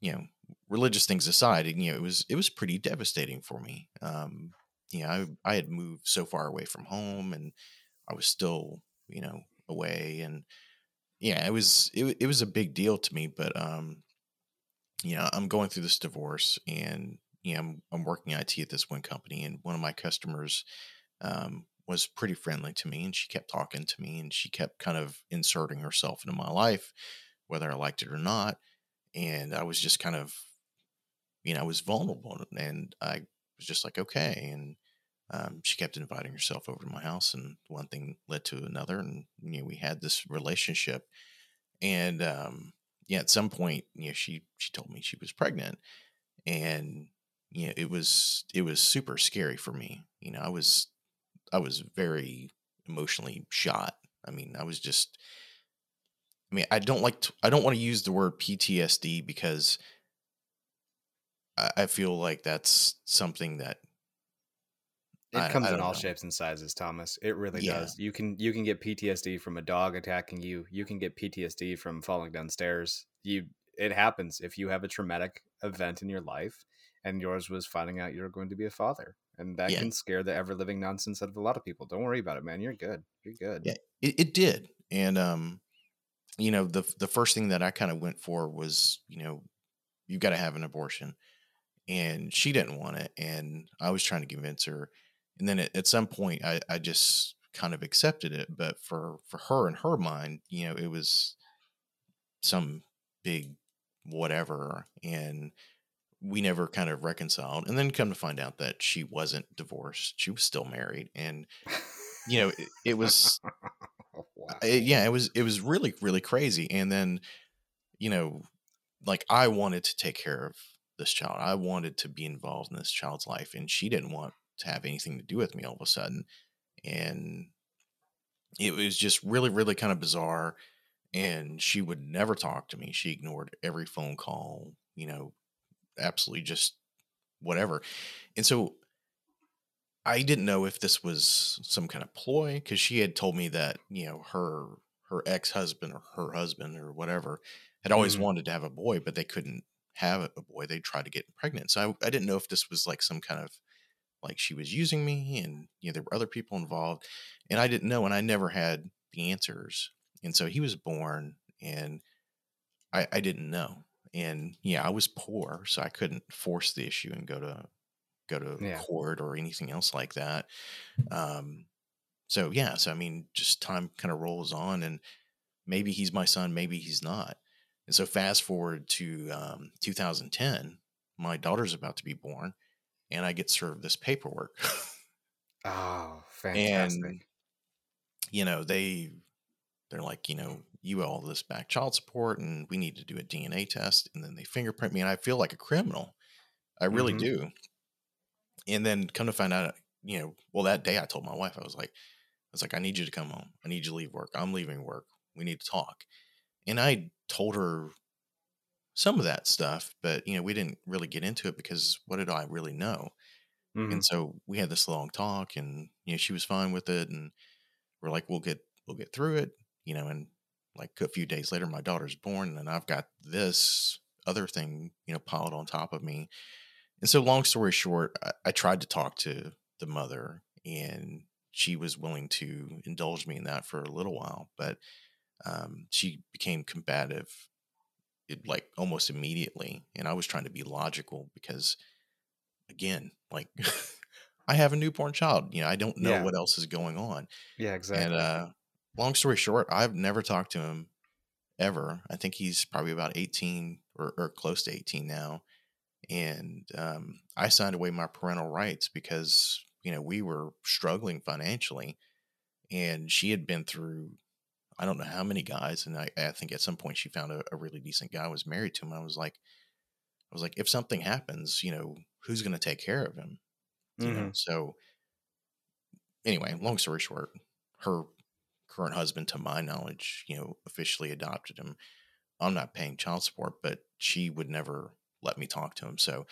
you know, religious things aside, you know, it was it was pretty devastating for me. Um, you know, I I had moved so far away from home, and I was still you know away, and yeah, it was it, it was a big deal to me. But um, you know, I'm going through this divorce, and you know, I'm I'm working IT at this one company, and one of my customers um, was pretty friendly to me, and she kept talking to me, and she kept kind of inserting herself into my life, whether I liked it or not. And I was just kind of, you know, I was vulnerable, and I was just like, okay. And um, she kept inviting herself over to my house, and one thing led to another, and you know, we had this relationship. And um, yeah, at some point, you know, she she told me she was pregnant, and you know, it was it was super scary for me. You know, I was I was very emotionally shot. I mean, I was just I mean, I don't like to, I don't want to use the word PTSD because I, I feel like that's something that It I, comes I in all know. shapes and sizes, Thomas. It really Yeah. does. You can you can get PTSD from a dog attacking you. You can get PTSD from falling downstairs. You it happens if you have a traumatic event in your life and yours was finding out you're going to be a father. And that Yeah. can scare the ever living nonsense out of a lot of people. Don't worry about it, man. You're good. You're good. Yeah, it, it did. And um, you know, the the first thing that I kind of went for was, you know, you've got to have an abortion. And she didn't want it. And I was trying to convince her. And then at, at some point I, I just kind of accepted it. But for for her in her mind, you know, it was some big whatever. And we never kind of reconciled. And then come to find out that she wasn't divorced. She was still married. And, you know, it, it was wow. uh, yeah, it was it was really really crazy. And then, you know, like I wanted to take care of this child. I wanted to be involved in this child's life, and she didn't want to have anything to do with me all of a sudden. And it was just really really kind of bizarre. And she would never talk to me. She ignored every phone call. You know, absolutely just whatever. And so I didn't know if this was some kind of ploy because she had told me that you know her her ex husband or her husband or whatever had always Mhm. wanted to have a boy, but they couldn't have a boy. They tried to get pregnant. So I, I didn't know if this was like some kind of like she was using me, and you know there were other people involved, and I didn't know, and I never had the answers. And so he was born, and I, I didn't know. And yeah, I was poor, so I couldn't force the issue and go to go to Yeah. court or anything else like that. Um, so yeah, so I mean, just time kind of rolls on, and maybe he's my son, maybe he's not. And so fast forward to um, 2010, my daughter's about to be born, and I get served this paperwork. Oh, fantastic. and you know they they're like you know you owe all this back child support and we need to do a dna test and then they fingerprint me and i feel like a criminal i really Mhm. do and then come to find out you know well that day i told my wife i was like i was like i need you to come home. I need you to leave work. I'm leaving work. We need to talk. And i told her some of that stuff but you know we didn't really get into it because what did i really know? Mhm. and so we had this long talk and you know she was fine with it and we're like we'll get we'll get through it you know and like a few days later my daughter's born and i've got this other thing you know piled on top of me and so long story short i, I tried to talk to the mother and she was willing to indulge me in that for a little while but um, she became combative it, like almost immediately and i was trying to be logical because again like i have a newborn child you know i don't know Yeah. what else is going on Yeah, exactly. and uh long story short i've never talked to him ever i think he's probably about 18 or, or close to 18 now and um, i signed away my parental rights because you know we were struggling financially and she had been through i don't know how many guys and i, I think at some point she found a, a really decent guy was married to him i was like i was like if something happens you know who's going to take care of him you know Mhm. so anyway long story short her current husband to my knowledge you know officially adopted him i'm not paying child support but she would never let me talk to him. So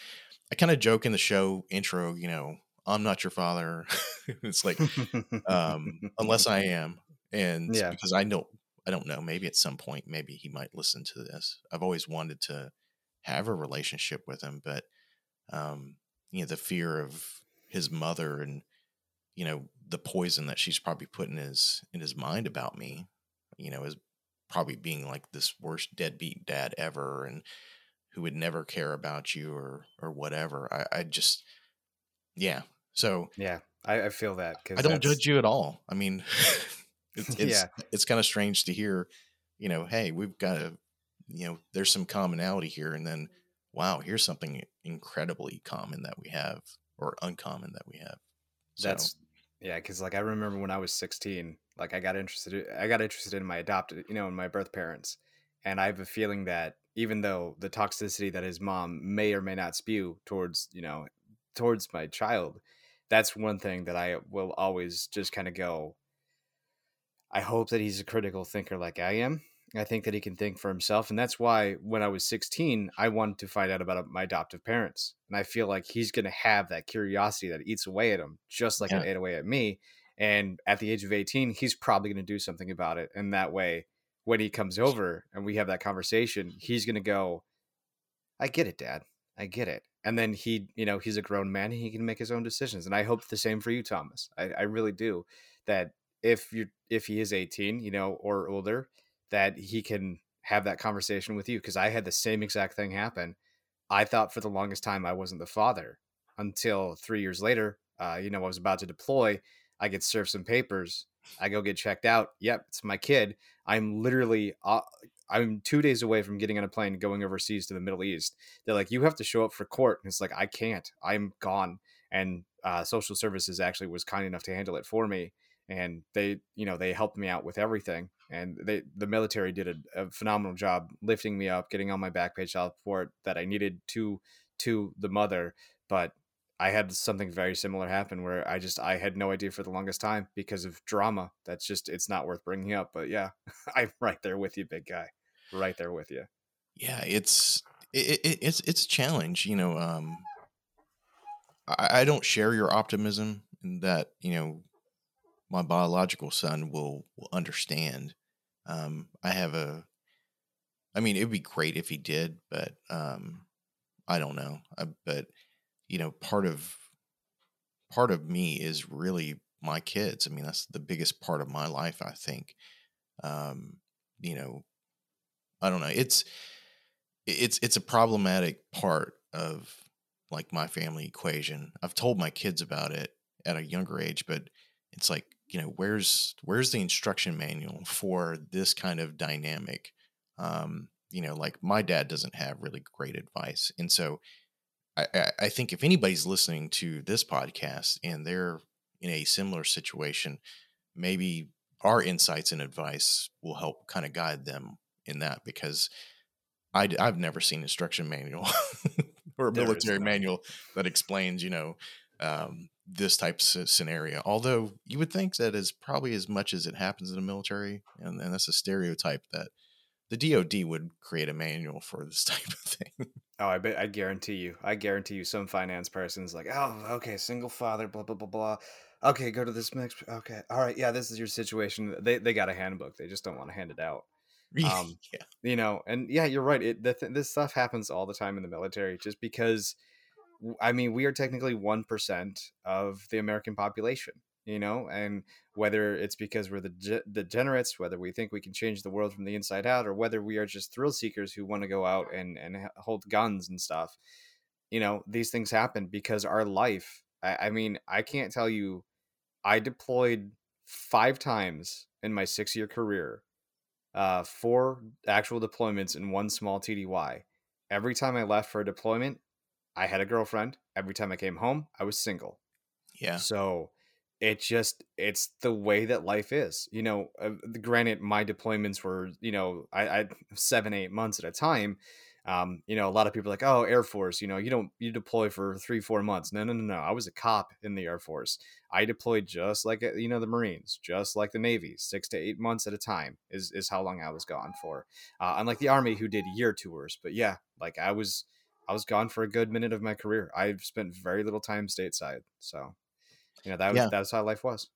I kind of joke in the show intro, you know, I'm not your father. it's like, um, unless I am. And Yeah. because I know, I don't know, maybe at some point, maybe he might listen to this. I've always wanted to have a relationship with him, but, um, you know, the fear of his mother and, you know, the poison that she's probably put in his, in his mind about me, you know, is probably being like this worst deadbeat dad ever. And, who would never care about you or or whatever. I, I just yeah. So yeah, I, I feel that because I don't judge you at all. I mean, it's it's, Yeah. it's kind of strange to hear, you know, hey, we've got a, you know, there's some commonality here, and then wow, here's something incredibly common that we have or uncommon that we have. So, That's yeah, because like I remember when I was 16, like I got interested. I got interested in my adopted, you know, in my birth parents, and I have a feeling that even though the toxicity that his mom may or may not spew towards, you know, towards my child, that's one thing that I will always just kind of go. I hope that he's a critical thinker like I am. I think that he can think for himself. And that's why when I was 16, I wanted to find out about my adoptive parents. And I feel like he's going to have that curiosity that eats away at him, just like Yeah. it ate away at me. And at the age of 18, he's probably going to do something about it. And that way, when he comes over and we have that conversation, he's going to go, I get it, dad. I get it. And then he, you know, he's a grown man he can make his own decisions. And I hope the same for you, Thomas. I, I really do. That if you if he is 18, you know, or older, that he can have that conversation with you. Because I had the same exact thing happen. I thought for the longest time I wasn't the father until three years later. Uh, you know, I was about to deploy. I get served some papers. I go get checked out. Yep, it's my kid. I'm literally uh, I'm two days away from getting on a plane going overseas to the Middle East. They're like, you have to show up for court. And it's like, I can't. I'm gone. And uh, social services actually was kind enough to handle it for me. And they, you know, they helped me out with everything. And they, the military did a, a phenomenal job lifting me up, getting on my back child support that I needed to to the mother. But I had something very similar happen where I just I had no idea for the longest time because of drama. That's just it's not worth bringing up. But yeah, I'm right there with you, big guy. Right there with you. yeah, it's it, it, it's it's a challenge. You know, um, I, I don't share your optimism in that you know my biological son will will understand. Um, I have a, I mean, it'd be great if he did, but um, I don't know. I, but you know, part of part of me is really my kids. I mean, that's the biggest part of my life. I think. Um, you know, I don't know. It's it's it's a problematic part of like my family equation. I've told my kids about it at a younger age, but it's like, you know, where's where's the instruction manual for this kind of dynamic? Um, you know, like my dad doesn't have really great advice. And so I, I, think if anybody's listening to this podcast and they're in a similar situation, maybe our insights and advice will help kind of guide them in that because I, have never seen instruction manual or a There military manual that explains, you know, um, this type of scenario. Although you would think that is probably as much as it happens in the military, and, and that's a stereotype that the DoD would create a manual for this type of thing. Oh, I bet I guarantee you. I guarantee you some finance person's like, "Oh, okay, single father, blah blah blah blah. Okay, go to this next okay. All right, yeah, this is your situation. They they got a handbook. They just don't want to hand it out. Um, yeah, you know and yeah you're right it the th- this stuff happens all the time in the military just because I mean we are technically 1% of the american population you know and whether it's because we're the ge- degenerates whether we think we can change the world from the inside out or whether we are just thrill seekers who want to go out and and hold guns and stuff you know these things happen because our life I, I mean i can't tell you i deployed five times in my six year career uh, four actual deployments and one small TDY. Every time I left for a deployment, I had a girlfriend. Every time I came home, I was single. yeah, So it just it's the way that life is. You know, uh, granted, my deployments were you know I, I seven eight months at a time. Um, you know, a lot of people are like, oh, Air Force. You know, you don't you deploy for three four months. No, no, no, no. I was a cop in the Air Force. I deployed just like uh, you know the Marines, just like the Navy, six to eight months at a time is is how long I was gone for. Uh, unlike the Army, who did year tours. But yeah, like I was I was gone for a good minute of my career. I've spent very little time stateside, so you know that was Yeah. that's how life was.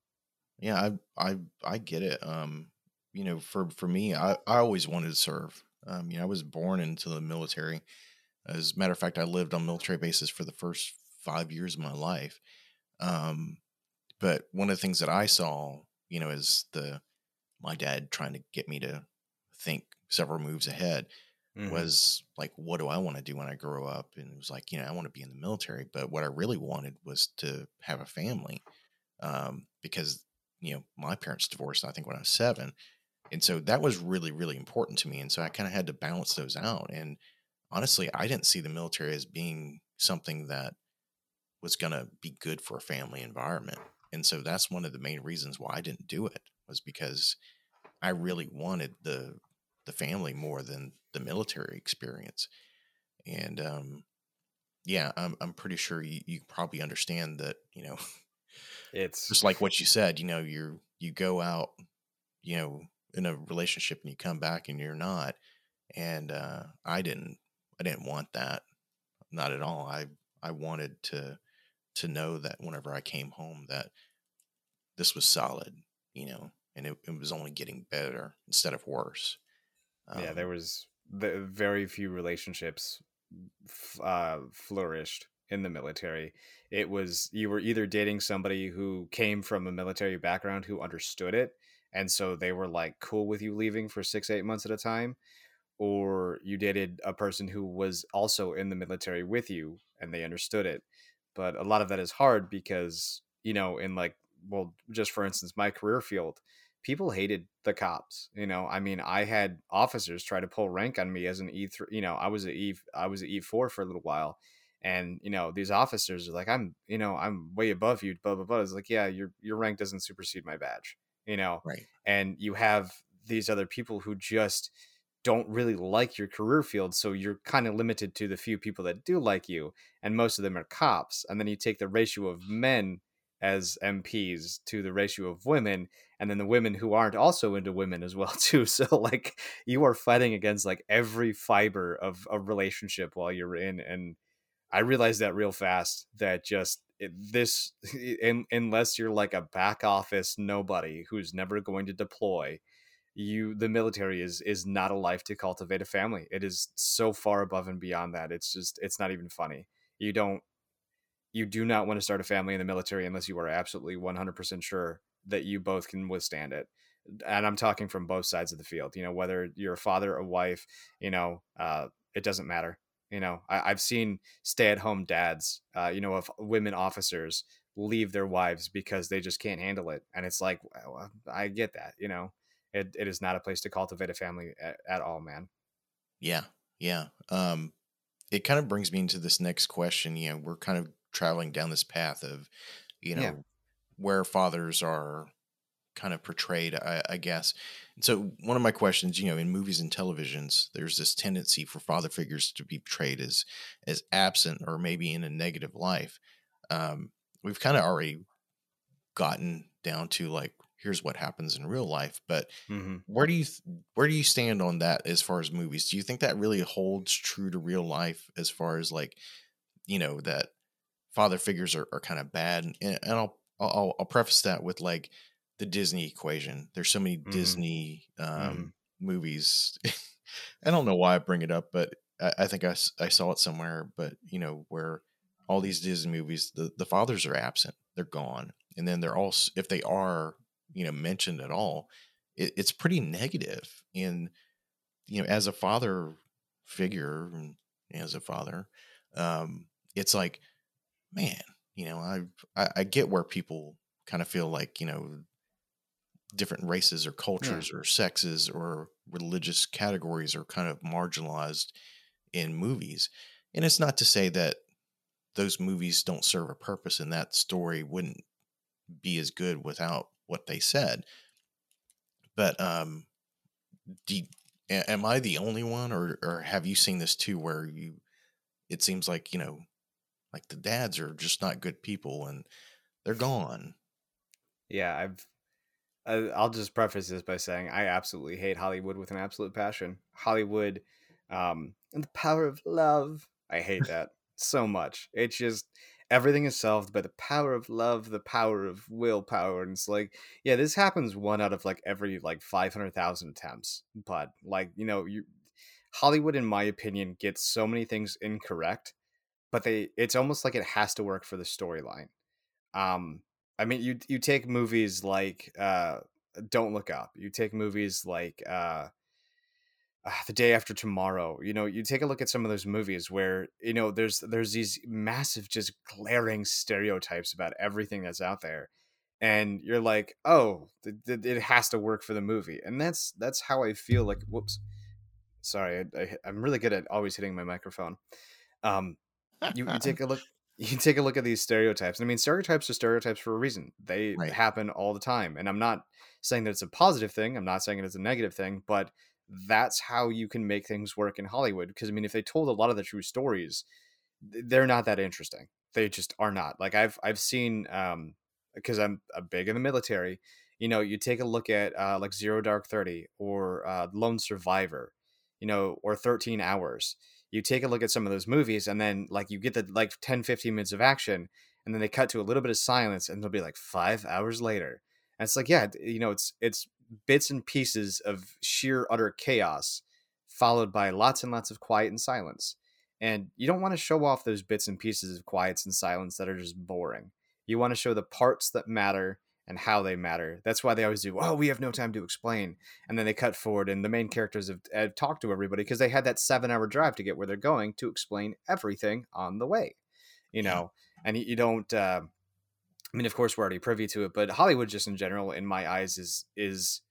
Yeah, I I I get it. Um, you know, for for me, I I always wanted to serve. Um, you know, I was born into the military. As a matter of fact, I lived on military bases for the first five years of my life. Um, but one of the things that I saw, you know, is the my dad trying to get me to think several moves ahead Mhm. was like, what do I want to do when I grow up? And it was like, you know, I want to be in the military, but what I really wanted was to have a family, um, because you know my parents divorced. I think when I was seven, and so that was really really important to me. And so I kind of had to balance those out. And honestly, I didn't see the military as being something that was going to be good for a family environment. And so that's one of the main reasons why I didn't do it was because I really wanted the the family more than the military experience. And um yeah, I'm I'm pretty sure you, you probably understand that, you know, It's just like what you said, you know, you're you go out, you know, in a relationship and you come back and you're not. And uh I didn't I didn't want that. Not at all. I I wanted to to know that whenever I came home that this was solid, you know, and it, it was only getting better instead of worse. Yeah, Um, there was the very few relationships f- uh, flourished in the military. It was you were either dating somebody who came from a military background who understood it, and so they were like cool with you leaving for six eight months at a time, or you dated a person who was also in the military with you and they understood it. But a lot of that is hard because you know in like well just for instance my career field people hated the cops. You know, I mean, I had officers try to pull rank on me as an E three. You know, I was a E, I was a E four for a little while, and you know, these officers are like, I'm, you know, I'm way above you. Blah blah blah. It's like, yeah, your your rank doesn't supersede my badge. You know, right. and you have these other people who just don't really like your career field so you're kind of limited to the few people that do like you and most of them are cops and then you take the ratio of men as MPs to the ratio of women and then the women who aren't also into women as well too. So like you are fighting against like every fiber of a relationship while you're in and I realized that real fast that just eh, this in, unless you're like a back office nobody who's never going to deploy you the military is is not a life to cultivate a family. It is so far above and beyond that. It's just it's not even funny. You don't you do not want to start a family in the military unless you are absolutely 100% sure that you both can withstand it and i'm talking from both sides of the field you know whether you're a father or wife you know uh, it doesn't matter you know I, i've seen stay-at-home dads uh, you know of women officers leave their wives because they just can't handle it and it's like well, i get that you know it, it is not a place to cultivate a family at, at all man Yeah, yeah. Um, it kind of brings me into this next question. You know, we're kind of traveling down this path of, you know, Yeah. where fathers are kind of portrayed, I, I guess. And so, one of my questions, you know, in movies and televisions, there's this tendency for father figures to be portrayed as as absent or maybe in a negative life. Um, we've kind of already gotten down to like, here's what happens in real life, but mm-hmm. where do you where do you stand on that as far as movies? Do you think that really holds true to real life as far as like you know that father figures are, are kind of bad? And, and I'll, I'll I'll preface that with like the Disney equation. There's so many Mhm. Disney um, Mhm. movies. I don't know why I bring it up, but I, I think I, I saw it somewhere. But you know where all these Disney movies, the the fathers are absent. They're gone, and then they're all s- if they are you know mentioned at all it, it's pretty negative. and you know as a father figure and as a father um it's like man you know i i, I get where people kind of feel like you know different races or cultures or sexes or religious categories are kind of marginalized in movies. And it's not to say that those movies don't serve a purpose and that story wouldn't be as good without what they said. But um do am i the only one or or have you seen this too where you it seems like you know like the dads are just not good people and they're gone yeah i've i'll just preface this by saying i absolutely hate hollywood with an absolute passion hollywood um and the power of love I hate that so much. It's just everything is solved by the power of love, the power of willpower, and it's like, yeah, this happens one out of like every like five hundred thousand attempts. But like you know, you Hollywood, in my opinion, gets so many things incorrect, but they it's almost like it has to work for the storyline. Um, I mean, you you take movies like uh, Don't Look Up. You take movies like uh, uh, The Day After Tomorrow. You know, you take a look at some of those movies where you know there's there's these massive, just glaring stereotypes about everything that's out there, and you're like, oh, th- th- it has to work for the movie, and that's that's how I feel. Like, whoops, sorry, I, I, I'm really good at always hitting my microphone. Um, you, you take a look you take a look at these stereotypes. I mean, stereotypes are stereotypes for a reason. They Right. happen all the time. And I'm not saying that it's a positive thing. I'm not saying it's a negative thing, but that's how you can make things work in Hollywood. Because I mean, if they told a lot of the true stories, they're not that interesting. They just are not. Like I've I've seen um because I'm a big in the military. You know, you take a look at uh, like Zero Dark Thirty or uh, Lone Survivor, you know, or Thirteen Hours you take a look at some of those movies and then like you get the like 10 15 minutes of action and then they cut to a little bit of silence and they'll be like five hours later. And it's like yeah you know it's it's bits and pieces of sheer utter chaos followed by lots and lots of quiet and silence. And you don't want to show off those bits and pieces of quiets and silence that are just boring. You want to show the parts that matter and how they matter. That's why they always do oh we have no time to explain and then they cut forward and the main characters have, have talked to everybody because they had that seven hour drive to get where they're going to explain everything on the way you know? And you, you don't uh, i mean of course we're already privy to it but hollywood just in general in my eyes is is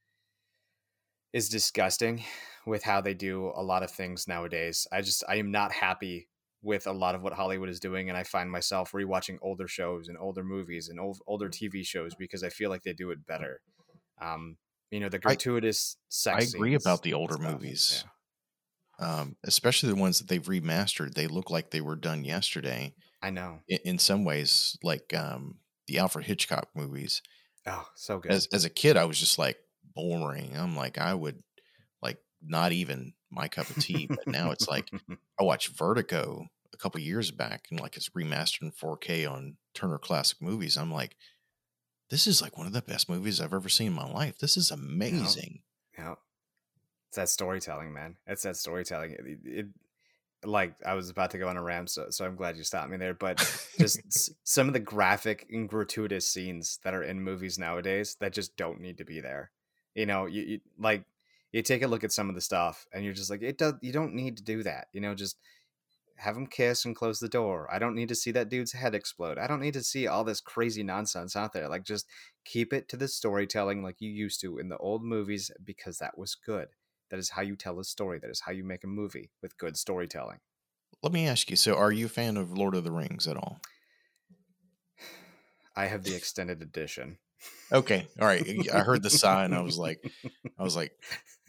is disgusting with how they do a lot of things nowadays. I just i am not happy with a lot of what hollywood is doing and i find myself rewatching older shows and older movies and old, older tv shows because i feel like they do it better um you know the I- gratuitous sex I agree about the older stuff. movies. Um, especially the ones that they've remastered. They look like they were done yesterday. i know In, in some ways, like um, the Alfred Hitchcock movies. oh so good As as a kid, I was just like boring. I'm like, I would not even my cup of tea. But now it's like I watched Vertigo a couple years back and like it's remastered in 4K on Turner Classic Movies. I'm like, this is like one of the best movies I've ever seen in my life. This is amazing. Yeah. It's that storytelling, man. It's that storytelling. It, it- like I was about to go on a rant, so, so I'm glad you stopped me there. But just s- some of the graphic and gratuitous scenes that are in movies nowadays that just don't need to be there. You know, you, you like you take a look at some of the stuff, and you're just like, it does. You don't need to do that. You know, just have them kiss and close the door. I don't need to see that dude's head explode. I don't need to see all this crazy nonsense out there. Like, just keep it to the storytelling like you used to in the old movies because that was good. That is how you tell a story. That is how you make a movie with good storytelling. Let me ask you. So, are you a fan of Lord of the Rings at all? I have the extended edition. Okay, all right. I heard the sigh, and I was like, I was like,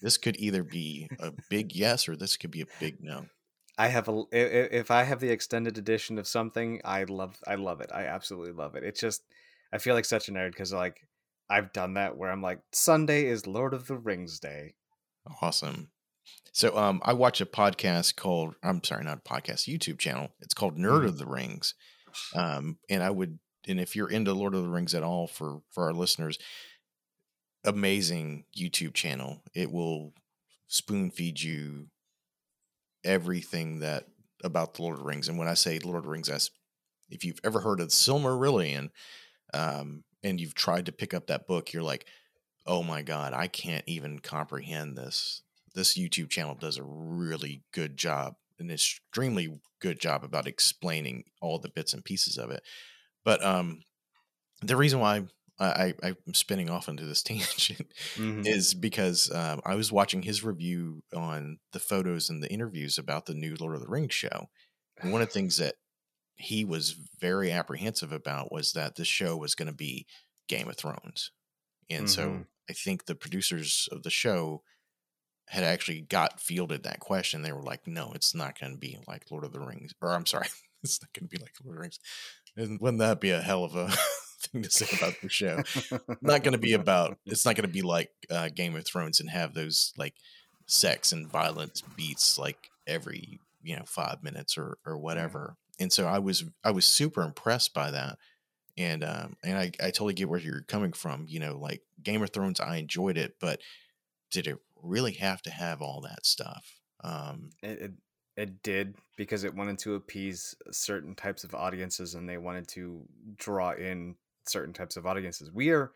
this could either be a big yes or this could be a big no. I have a if I have the extended edition of something, I love I love it. I absolutely love it. It's just I feel like such a nerd because like I've done that where I'm like Sunday is Lord of the Rings Day. Awesome. So, um, I watch a podcast called I'm sorry, not a podcast, YouTube channel. It's called Nerd Mhm. of the Rings. Um, and I would, and if you're into Lord of the Rings at all, for for our listeners, amazing YouTube channel. It will spoon feed you everything that about the Lord of the Rings. And when I say Lord of the Rings, that's if you've ever heard of Silmarillion, um, and you've tried to pick up that book, you're like, oh my god, I can't even comprehend this. This YouTube channel does a really good job, an extremely good job about explaining all the bits and pieces of it. But um, the reason why I, I, I'm spinning off into this tangent Mhm. is because um, I was watching his review on the photos and the interviews about the new Lord of the Rings show. And one of the things that he was very apprehensive about was that this show was going to be Game of Thrones. And so Mhm. I think the producers of the show had actually got fielded that question. They were like, no, it's not going to be like Lord of the Rings. Or I'm sorry, it's not going to be like Lord of the Rings. And wouldn't that be a hell of a thing to say about the show? not going to be about it's not going to be like uh, game of thrones and have those like sex and violence beats like every you know five minutes or or whatever. And so I was I was super impressed by that. And um and I, I totally get where you're coming from. You know, like Game of Thrones, I enjoyed it, but did it really have to have all that stuff? Um, it, it it did because it wanted to appease certain types of audiences and they wanted to draw in certain types of audiences. We are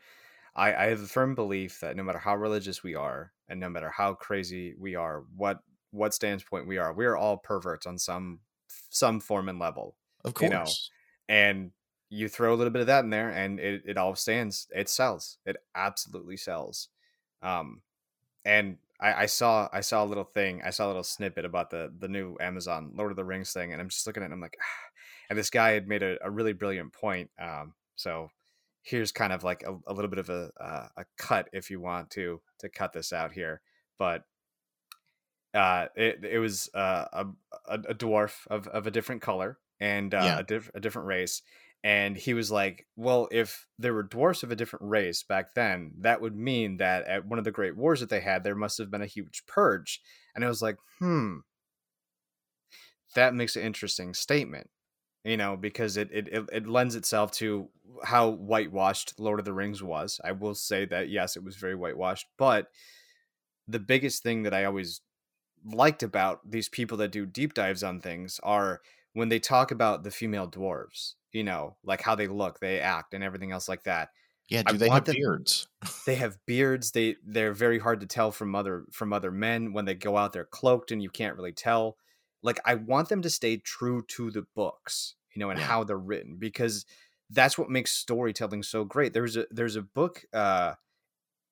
I, I have a firm belief that no matter how religious we are and no matter how crazy we are, what what standpoint we are, we are all perverts on some some form and level. Of course. You know? And you throw a little bit of that in there and it, it all stands. It sells. It absolutely sells. Um and I, I saw I saw a little thing. I saw a little snippet about the the new Amazon Lord of the Rings thing, and I'm just looking at it. I'm like, ah. and this guy had made a, a really brilliant point. Um, so here's kind of like a, a little bit of a, uh, a cut if you want to to cut this out here, but uh, it it was uh, a a dwarf of of a different color and uh, yeah. a, diff- a different race, and he was like, "Well, if there were dwarfs of a different race back then, that would mean that at one of the great wars that they had, there must have been a huge purge." And I was like, "Hmm, that makes an interesting statement." You know, because it, it, it lends itself to how whitewashed Lord of the Rings was. I will say that yes, it was very whitewashed, but the biggest thing that I always liked about these people that do deep dives on things are when they talk about the female dwarves you know, like how they look, they act, and everything else like that. Yeah, do I they have them, beards? they have beards. They they're very hard to tell from other from other men when they go out. They're cloaked, and you can't really tell. Like I want them to stay true to the books, you know, and yeah. how they're written because that's what makes storytelling so great. There's a there's a book. uh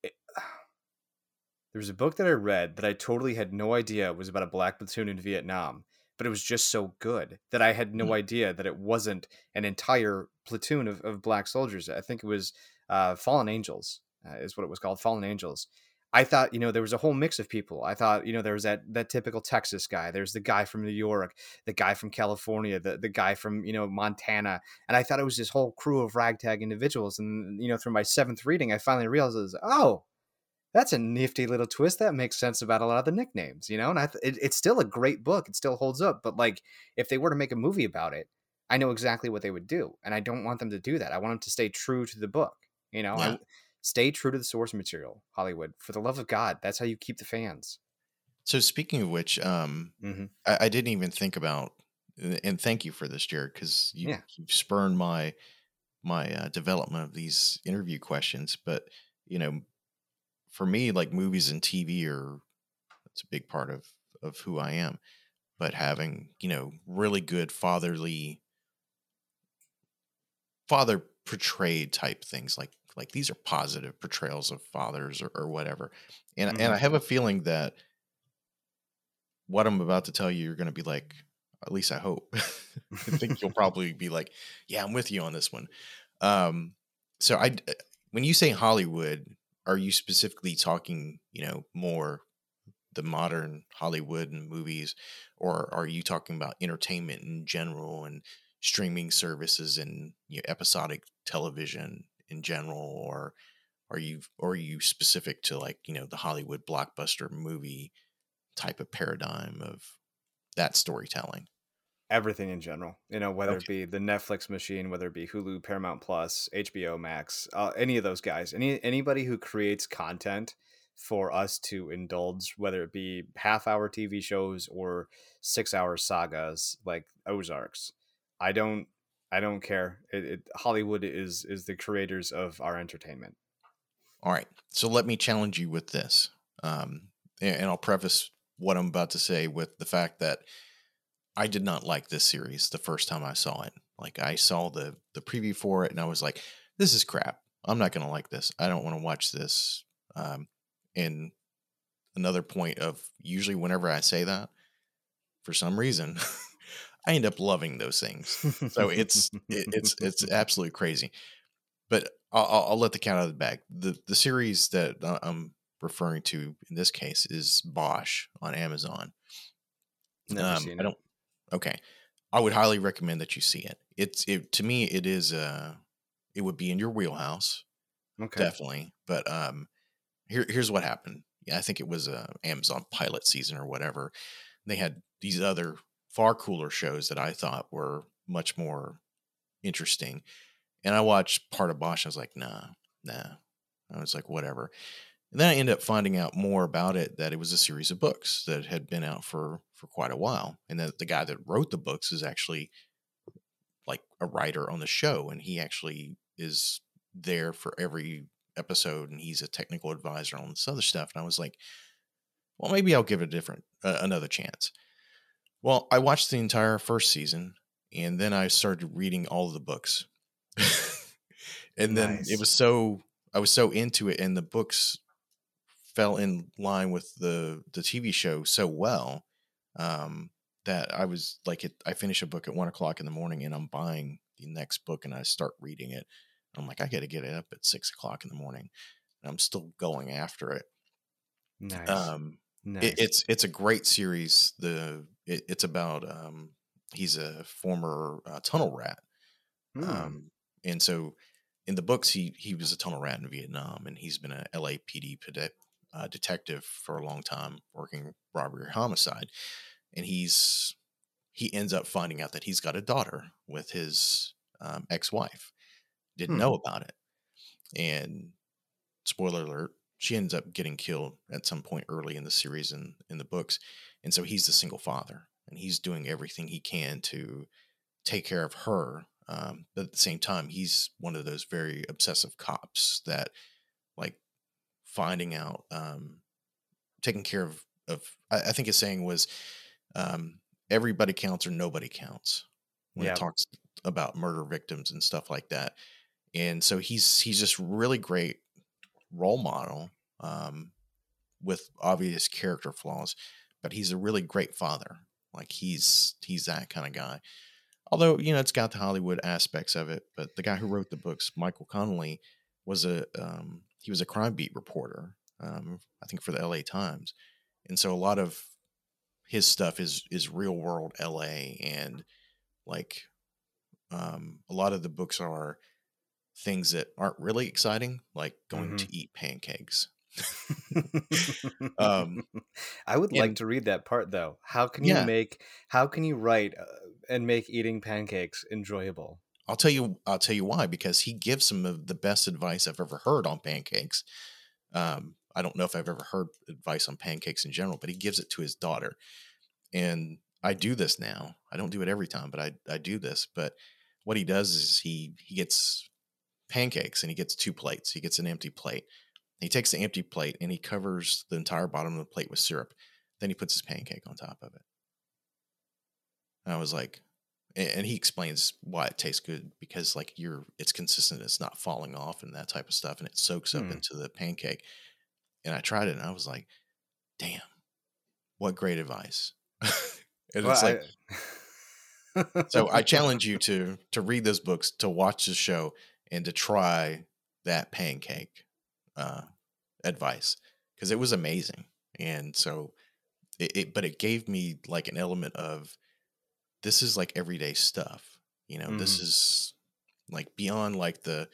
it, there's a book that I read that I totally had no idea was about a black platoon in Vietnam but it was just so good that I had no mm-hmm. idea that it wasn't an entire platoon of, of black soldiers. I think it was uh, Fallen Angels, uh, is what it was called, Fallen Angels. I thought, you know, there was a whole mix of people. I thought, you know, there was that that typical Texas guy. There's the guy from New York, the guy from California, the, the guy from, you know, Montana. And I thought it was this whole crew of ragtag individuals. And, you know, through my seventh reading, I finally realized, oh, that's a nifty little twist. That makes sense about a lot of the nicknames, you know. And I th- it, it's still a great book. It still holds up. But like, if they were to make a movie about it, I know exactly what they would do, and I don't want them to do that. I want them to stay true to the book. You know, yeah. I, stay true to the source material. Hollywood, for the love of God, that's how you keep the fans. So speaking of which, um, mm-hmm. I, I, didn't even think about, and thank you for this, Jared, because you, yeah. you spurned my my uh, development of these interview questions. But you know, for me, like movies and TV are that's a big part of of who I am. But having you know really good fatherly father portrayed type things like like these are positive portrayals of fathers or, or whatever and mm-hmm. and i have a feeling that what i'm about to tell you you're going to be like at least i hope. I think you'll probably be like yeah i'm with you on this one. Um so i when you say hollywood are you specifically talking, you know, more the modern Hollywood and movies, or are you talking about entertainment in general and streaming services and you know, episodic television in general, or are you or are you specific to like you know the Hollywood blockbuster movie type of paradigm of that storytelling? everything in general you know whether okay. it be the netflix machine whether it be hulu paramount plus hbo max uh, any of those guys any anybody who creates content for us to indulge whether it be half hour tv shows or six hour sagas like ozarks i don't i don't care it, it, hollywood is is the creators of our entertainment all right so let me challenge you with this um, and, i'll preface what i'm about to say with the fact that I did not like this series the first time I saw it. Like I saw the the preview for it and I was like, this is crap. I'm not going to like this. I don't want to watch this. Um, and another point of usually whenever I say that, for some reason, I end up loving those things. So it's it, it's it's absolutely crazy. But I'll, I'll, let the cat out of the bag. The the series that I'm referring to in this case is Bosch on Amazon. Never um, seen I don't. Okay. I would highly recommend that you see it. It's it to me it is uh it would be in your wheelhouse. Okay. Definitely. But um here here's what happened. Yeah, I think it was a Amazon pilot season or whatever. They had these other far cooler shows that I thought were much more interesting. And I watched part of Bosch. I was like, nah, nah. I was like, whatever. And then I ended up finding out more about it that it was a series of books that had been out for for quite a while, and that the guy that wrote the books is actually like a writer on the show, and he actually is there for every episode, and he's a technical advisor on this other stuff. And I was like, well, maybe I'll give it a different uh, another chance. Well, I watched the entire first season, and then I started reading all of the books. and then nice. it was so I was so into it, and the books fell in line with the the TV show so well um, that I was like, it, I finish a book at one o'clock in the morning, and I'm buying the next book, and I start reading it. I'm like, I got to get it up at six o'clock in the morning, and I'm still going after it. Nice. Um, nice. It, it's it's a great series. The it, it's about um, he's a former uh, tunnel rat, hmm. um, and so in the books he he was a tunnel rat in Vietnam, and he's been a LAPD uh, detective for a long time, working robbery or homicide, and he's he ends up finding out that he's got a daughter with his um, ex-wife. Didn't hmm. know about it, and spoiler alert, she ends up getting killed at some point early in the series and in the books, and so he's the single father, and he's doing everything he can to take care of her. Um, but at the same time, he's one of those very obsessive cops that like finding out, um, taking care of, of I, I think his saying was, um, everybody counts or nobody counts when it talks about murder victims and stuff like that. And so he's, he's just really great role model, um, with obvious character flaws, but he's a really great father. Like he's, he's that kind of guy. Although, you know, it's got the Hollywood aspects of it, but the guy who wrote the books, Michael Connelly, was a um, he was a crime beat reporter, um, I think for the L.A. Times, and so a lot of his stuff is is real world L.A. and like um, a lot of the books are things that aren't really exciting, like going mm-hmm. to eat pancakes. um, I would and, like to read that part though. How can you yeah. make? How can you write uh, and make eating pancakes enjoyable? I'll tell you. I'll tell you why. Because he gives some of the best advice I've ever heard on pancakes. Um, I don't know if I've ever heard advice on pancakes in general, but he gives it to his daughter, and I do this now. I don't do it every time, but I I do this. But what he does is he he gets pancakes and he gets two plates. He gets an empty plate. He takes the empty plate and he covers the entire bottom of the plate with syrup. Then he puts his pancake on top of it. And I was like, and he explains why it tastes good because like you're it's consistent it's not falling off and that type of stuff and it soaks up mm. into the pancake and i tried it and i was like damn what great advice and well, it's like I... so i challenge you to to read those books to watch the show and to try that pancake uh, advice because it was amazing and so it, it but it gave me like an element of this is like everyday stuff. You know, mm-hmm. this is like beyond like the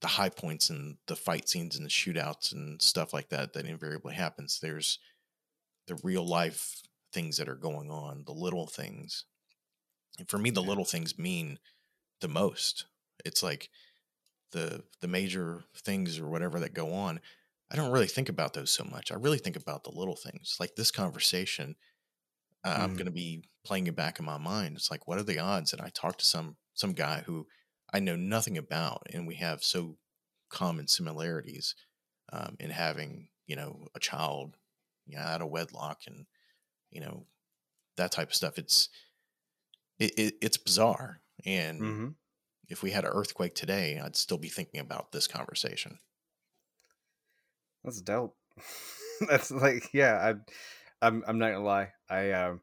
the high points and the fight scenes and the shootouts and stuff like that that invariably happens. There's the real life things that are going on, the little things. And for me, the little things mean the most. It's like the the major things or whatever that go on. I don't really think about those so much. I really think about the little things, like this conversation uh, mm. I'm going to be playing it back in my mind. It's like, what are the odds that I talk to some some guy who I know nothing about, and we have so common similarities um, in having, you know, a child, you know, out of wedlock, and you know, that type of stuff. It's it, it it's bizarre, and mm-hmm. If we had an earthquake today, I'd still be thinking about this conversation. That's dope. That's like, yeah, I I'm I'm not gonna lie. I um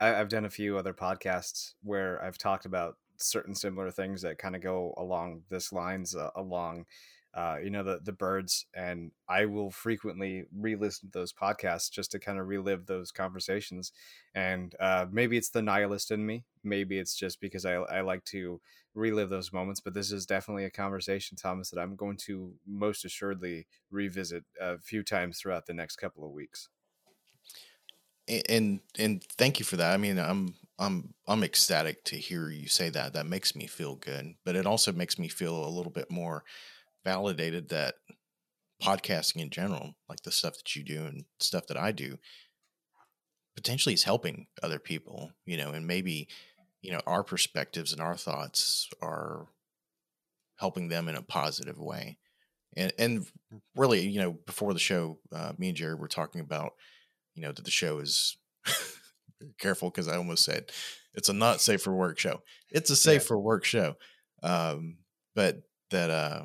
I, have done a few other podcasts where I've talked about certain similar things that kind of go along this lines uh, along uh, you know the the birds and i will frequently re-listen to those podcasts just to kind of relive those conversations and uh, maybe it's the nihilist in me maybe it's just because I, I like to relive those moments but this is definitely a conversation thomas that i'm going to most assuredly revisit a few times throughout the next couple of weeks and and thank you for that. I mean, I'm I'm I'm ecstatic to hear you say that. That makes me feel good, but it also makes me feel a little bit more validated that podcasting in general, like the stuff that you do and stuff that I do, potentially is helping other people, you know, and maybe, you know, our perspectives and our thoughts are helping them in a positive way. And and really, you know, before the show, uh, me and Jerry were talking about, you know, that the show is careful because I almost said it's a not safe for work show. It's a safe yeah. for work show. Um, but that uh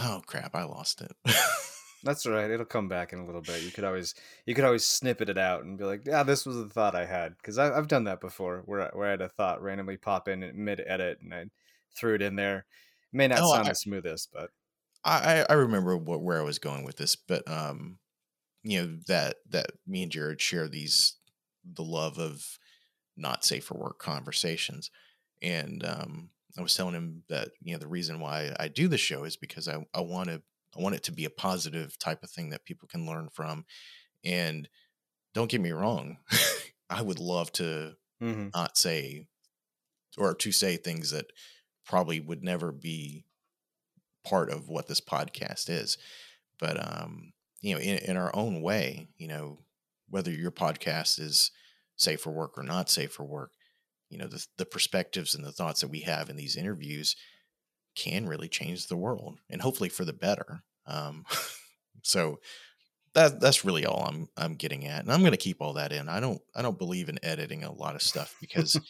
oh crap, I lost it. That's right. It'll come back in a little bit. You could always you could always snippet it out and be like, "Yeah, this was the thought I had." Because I've done that before, where where I had a thought randomly pop in mid edit and I threw it in there. It may not oh, sound I, the smoothest, but I I remember what, where I was going with this, but um, you know that that me and Jared share these the love of not safe for work conversations. And um, I was telling him that you know the reason why I do the show is because I I want to I want it to be a positive type of thing that people can learn from. And don't get me wrong, I would love to mm-hmm. not say or to say things that probably would never be part of what this podcast is. But um, you know, in, in our own way, you know, whether your podcast is safe for work or not safe for work, you know, the, the perspectives and the thoughts that we have in these interviews can really change the world and hopefully for the better. Um, so that that's really all I'm I'm getting at, and I'm going to keep all that in. I don't I don't believe in editing a lot of stuff because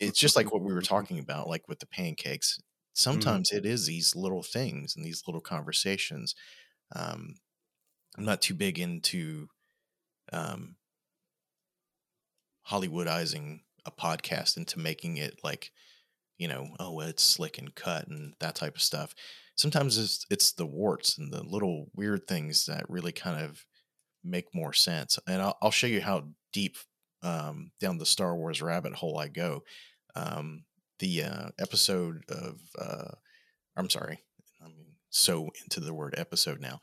it's just like what we were talking about, like with the pancakes. Mm-hmm. Sometimes mm. it is these little things and these little conversations. Um, I'm not too big into um, Hollywoodizing a podcast into making it like, you know, oh, it's slick and cut and that type of stuff. Sometimes it's it's the warts and the little weird things that really kind of make more sense. And I'll, I'll show you how deep um, down the Star Wars rabbit hole I go. Um, the uh, episode of, uh, I'm sorry, I'm so into the word episode now.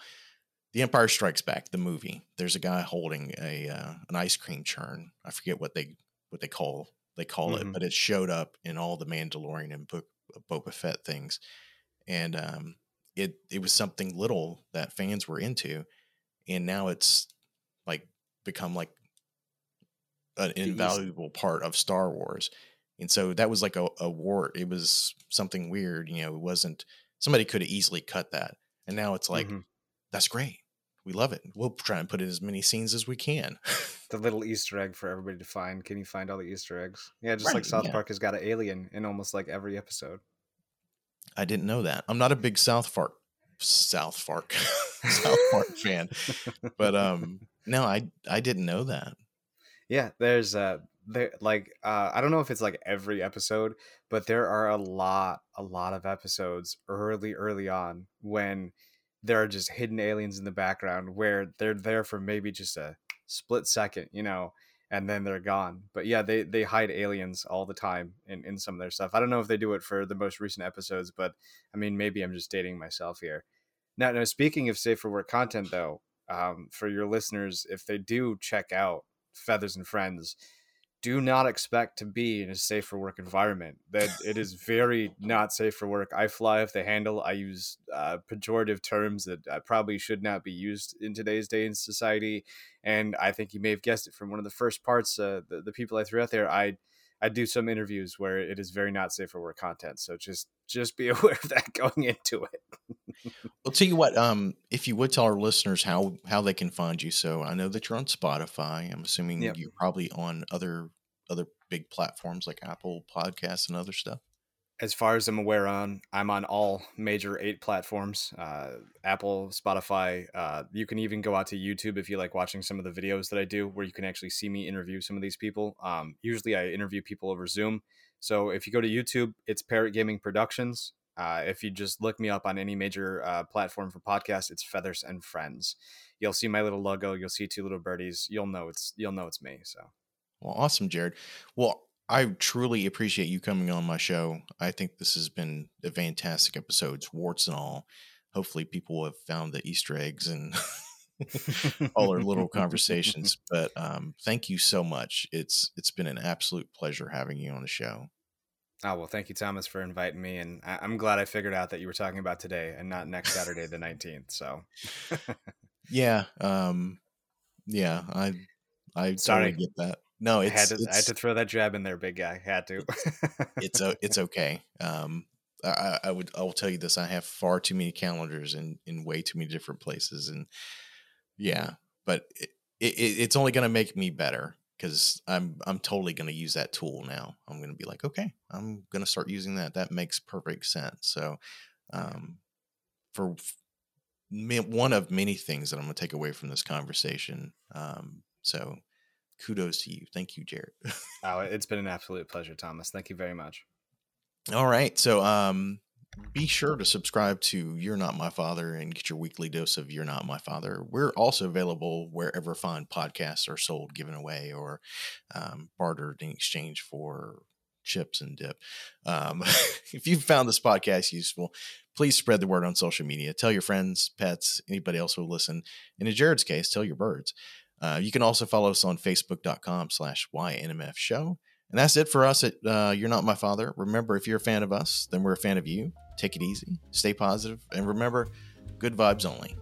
The Empire Strikes Back, the movie. There's a guy holding a uh, an ice cream churn. I forget what they what they call they call mm-hmm. it, but it showed up in all the Mandalorian and Book Boba Fett things, and um, it it was something little that fans were into, and now it's like become like an invaluable part of Star Wars. And so that was like a, a wart. It was something weird. You know, it wasn't somebody could have easily cut that. And now it's like, mm-hmm. that's great we love it. We'll try and put in as many scenes as we can. the little Easter egg for everybody to find. Can you find all the Easter eggs? Yeah, just right, like South yeah. Park has got an alien in almost like every episode. I didn't know that. I'm not a big South Park South Park South Park fan, but um, no, I I didn't know that. Yeah, there's uh there like uh I don't know if it's like every episode, but there are a lot a lot of episodes early early on when there are just hidden aliens in the background where they're there for maybe just a split second, you know, and then they're gone. But yeah, they they hide aliens all the time in in some of their stuff. I don't know if they do it for the most recent episodes, but I mean, maybe I'm just dating myself here. Now, now speaking of safe for work content, though, um, for your listeners, if they do check out Feathers and Friends, do not expect to be in a safe for work environment. That it is very not safe for work. I fly off the handle. I use uh, pejorative terms that uh, probably should not be used in today's day in society. And I think you may have guessed it from one of the first parts. Uh, the, the people I threw out there, I I do some interviews where it is very not safe for work content. So just just be aware of that going into it. I'll tell you what. Um, if you would tell our listeners how how they can find you. So I know that you're on Spotify. I'm assuming yep. you're probably on other other big platforms like Apple Podcasts and other stuff as far as I'm aware on, I'm on all major eight platforms: uh, Apple, Spotify. Uh, you can even go out to YouTube if you like watching some of the videos that I do, where you can actually see me interview some of these people. Um, usually, I interview people over Zoom. So if you go to YouTube, it's Parrot Gaming Productions. Uh, if you just look me up on any major uh, platform for podcasts, it's Feathers and Friends. You'll see my little logo. You'll see two little birdies. You'll know it's you'll know it's me. So. Well, awesome, Jared. Well, I truly appreciate you coming on my show. I think this has been a fantastic episode, warts and all. Hopefully, people have found the Easter eggs and all our little conversations. But um, thank you so much. It's it's been an absolute pleasure having you on the show. Oh well, thank you, Thomas, for inviting me, and I- am glad I figured out that you were talking about today and not next Saturday, the nineteenth. So, yeah, um, yeah, I I sorry totally get that. No, it's I had, to, it's, I had to throw that jab in there, big guy. Had to. it's it's okay. Um, I, I would I will tell you this: I have far too many calendars in in way too many different places, and yeah, but it, it it's only going to make me better because I'm I'm totally going to use that tool now. I'm going to be like, okay, I'm going to start using that. That makes perfect sense. So, um, for one of many things that I'm going to take away from this conversation. Um, so, kudos to you. Thank you, Jared. oh, it's been an absolute pleasure, Thomas. Thank you very much. All right. So um be sure to subscribe to You're Not My Father and get your weekly dose of You're Not My Father. We're also available wherever fine podcasts are sold, given away, or um, bartered in exchange for chips and dip. Um, if you found this podcast useful, please spread the word on social media. Tell your friends, pets, anybody else who will listen. And in Jared's case, tell your birds. Uh, you can also follow us on facebook.com slash YNMF show. And that's it for us at uh, You're Not My Father. Remember, if you're a fan of us, then we're a fan of you. Take it easy, stay positive, and remember, good vibes only.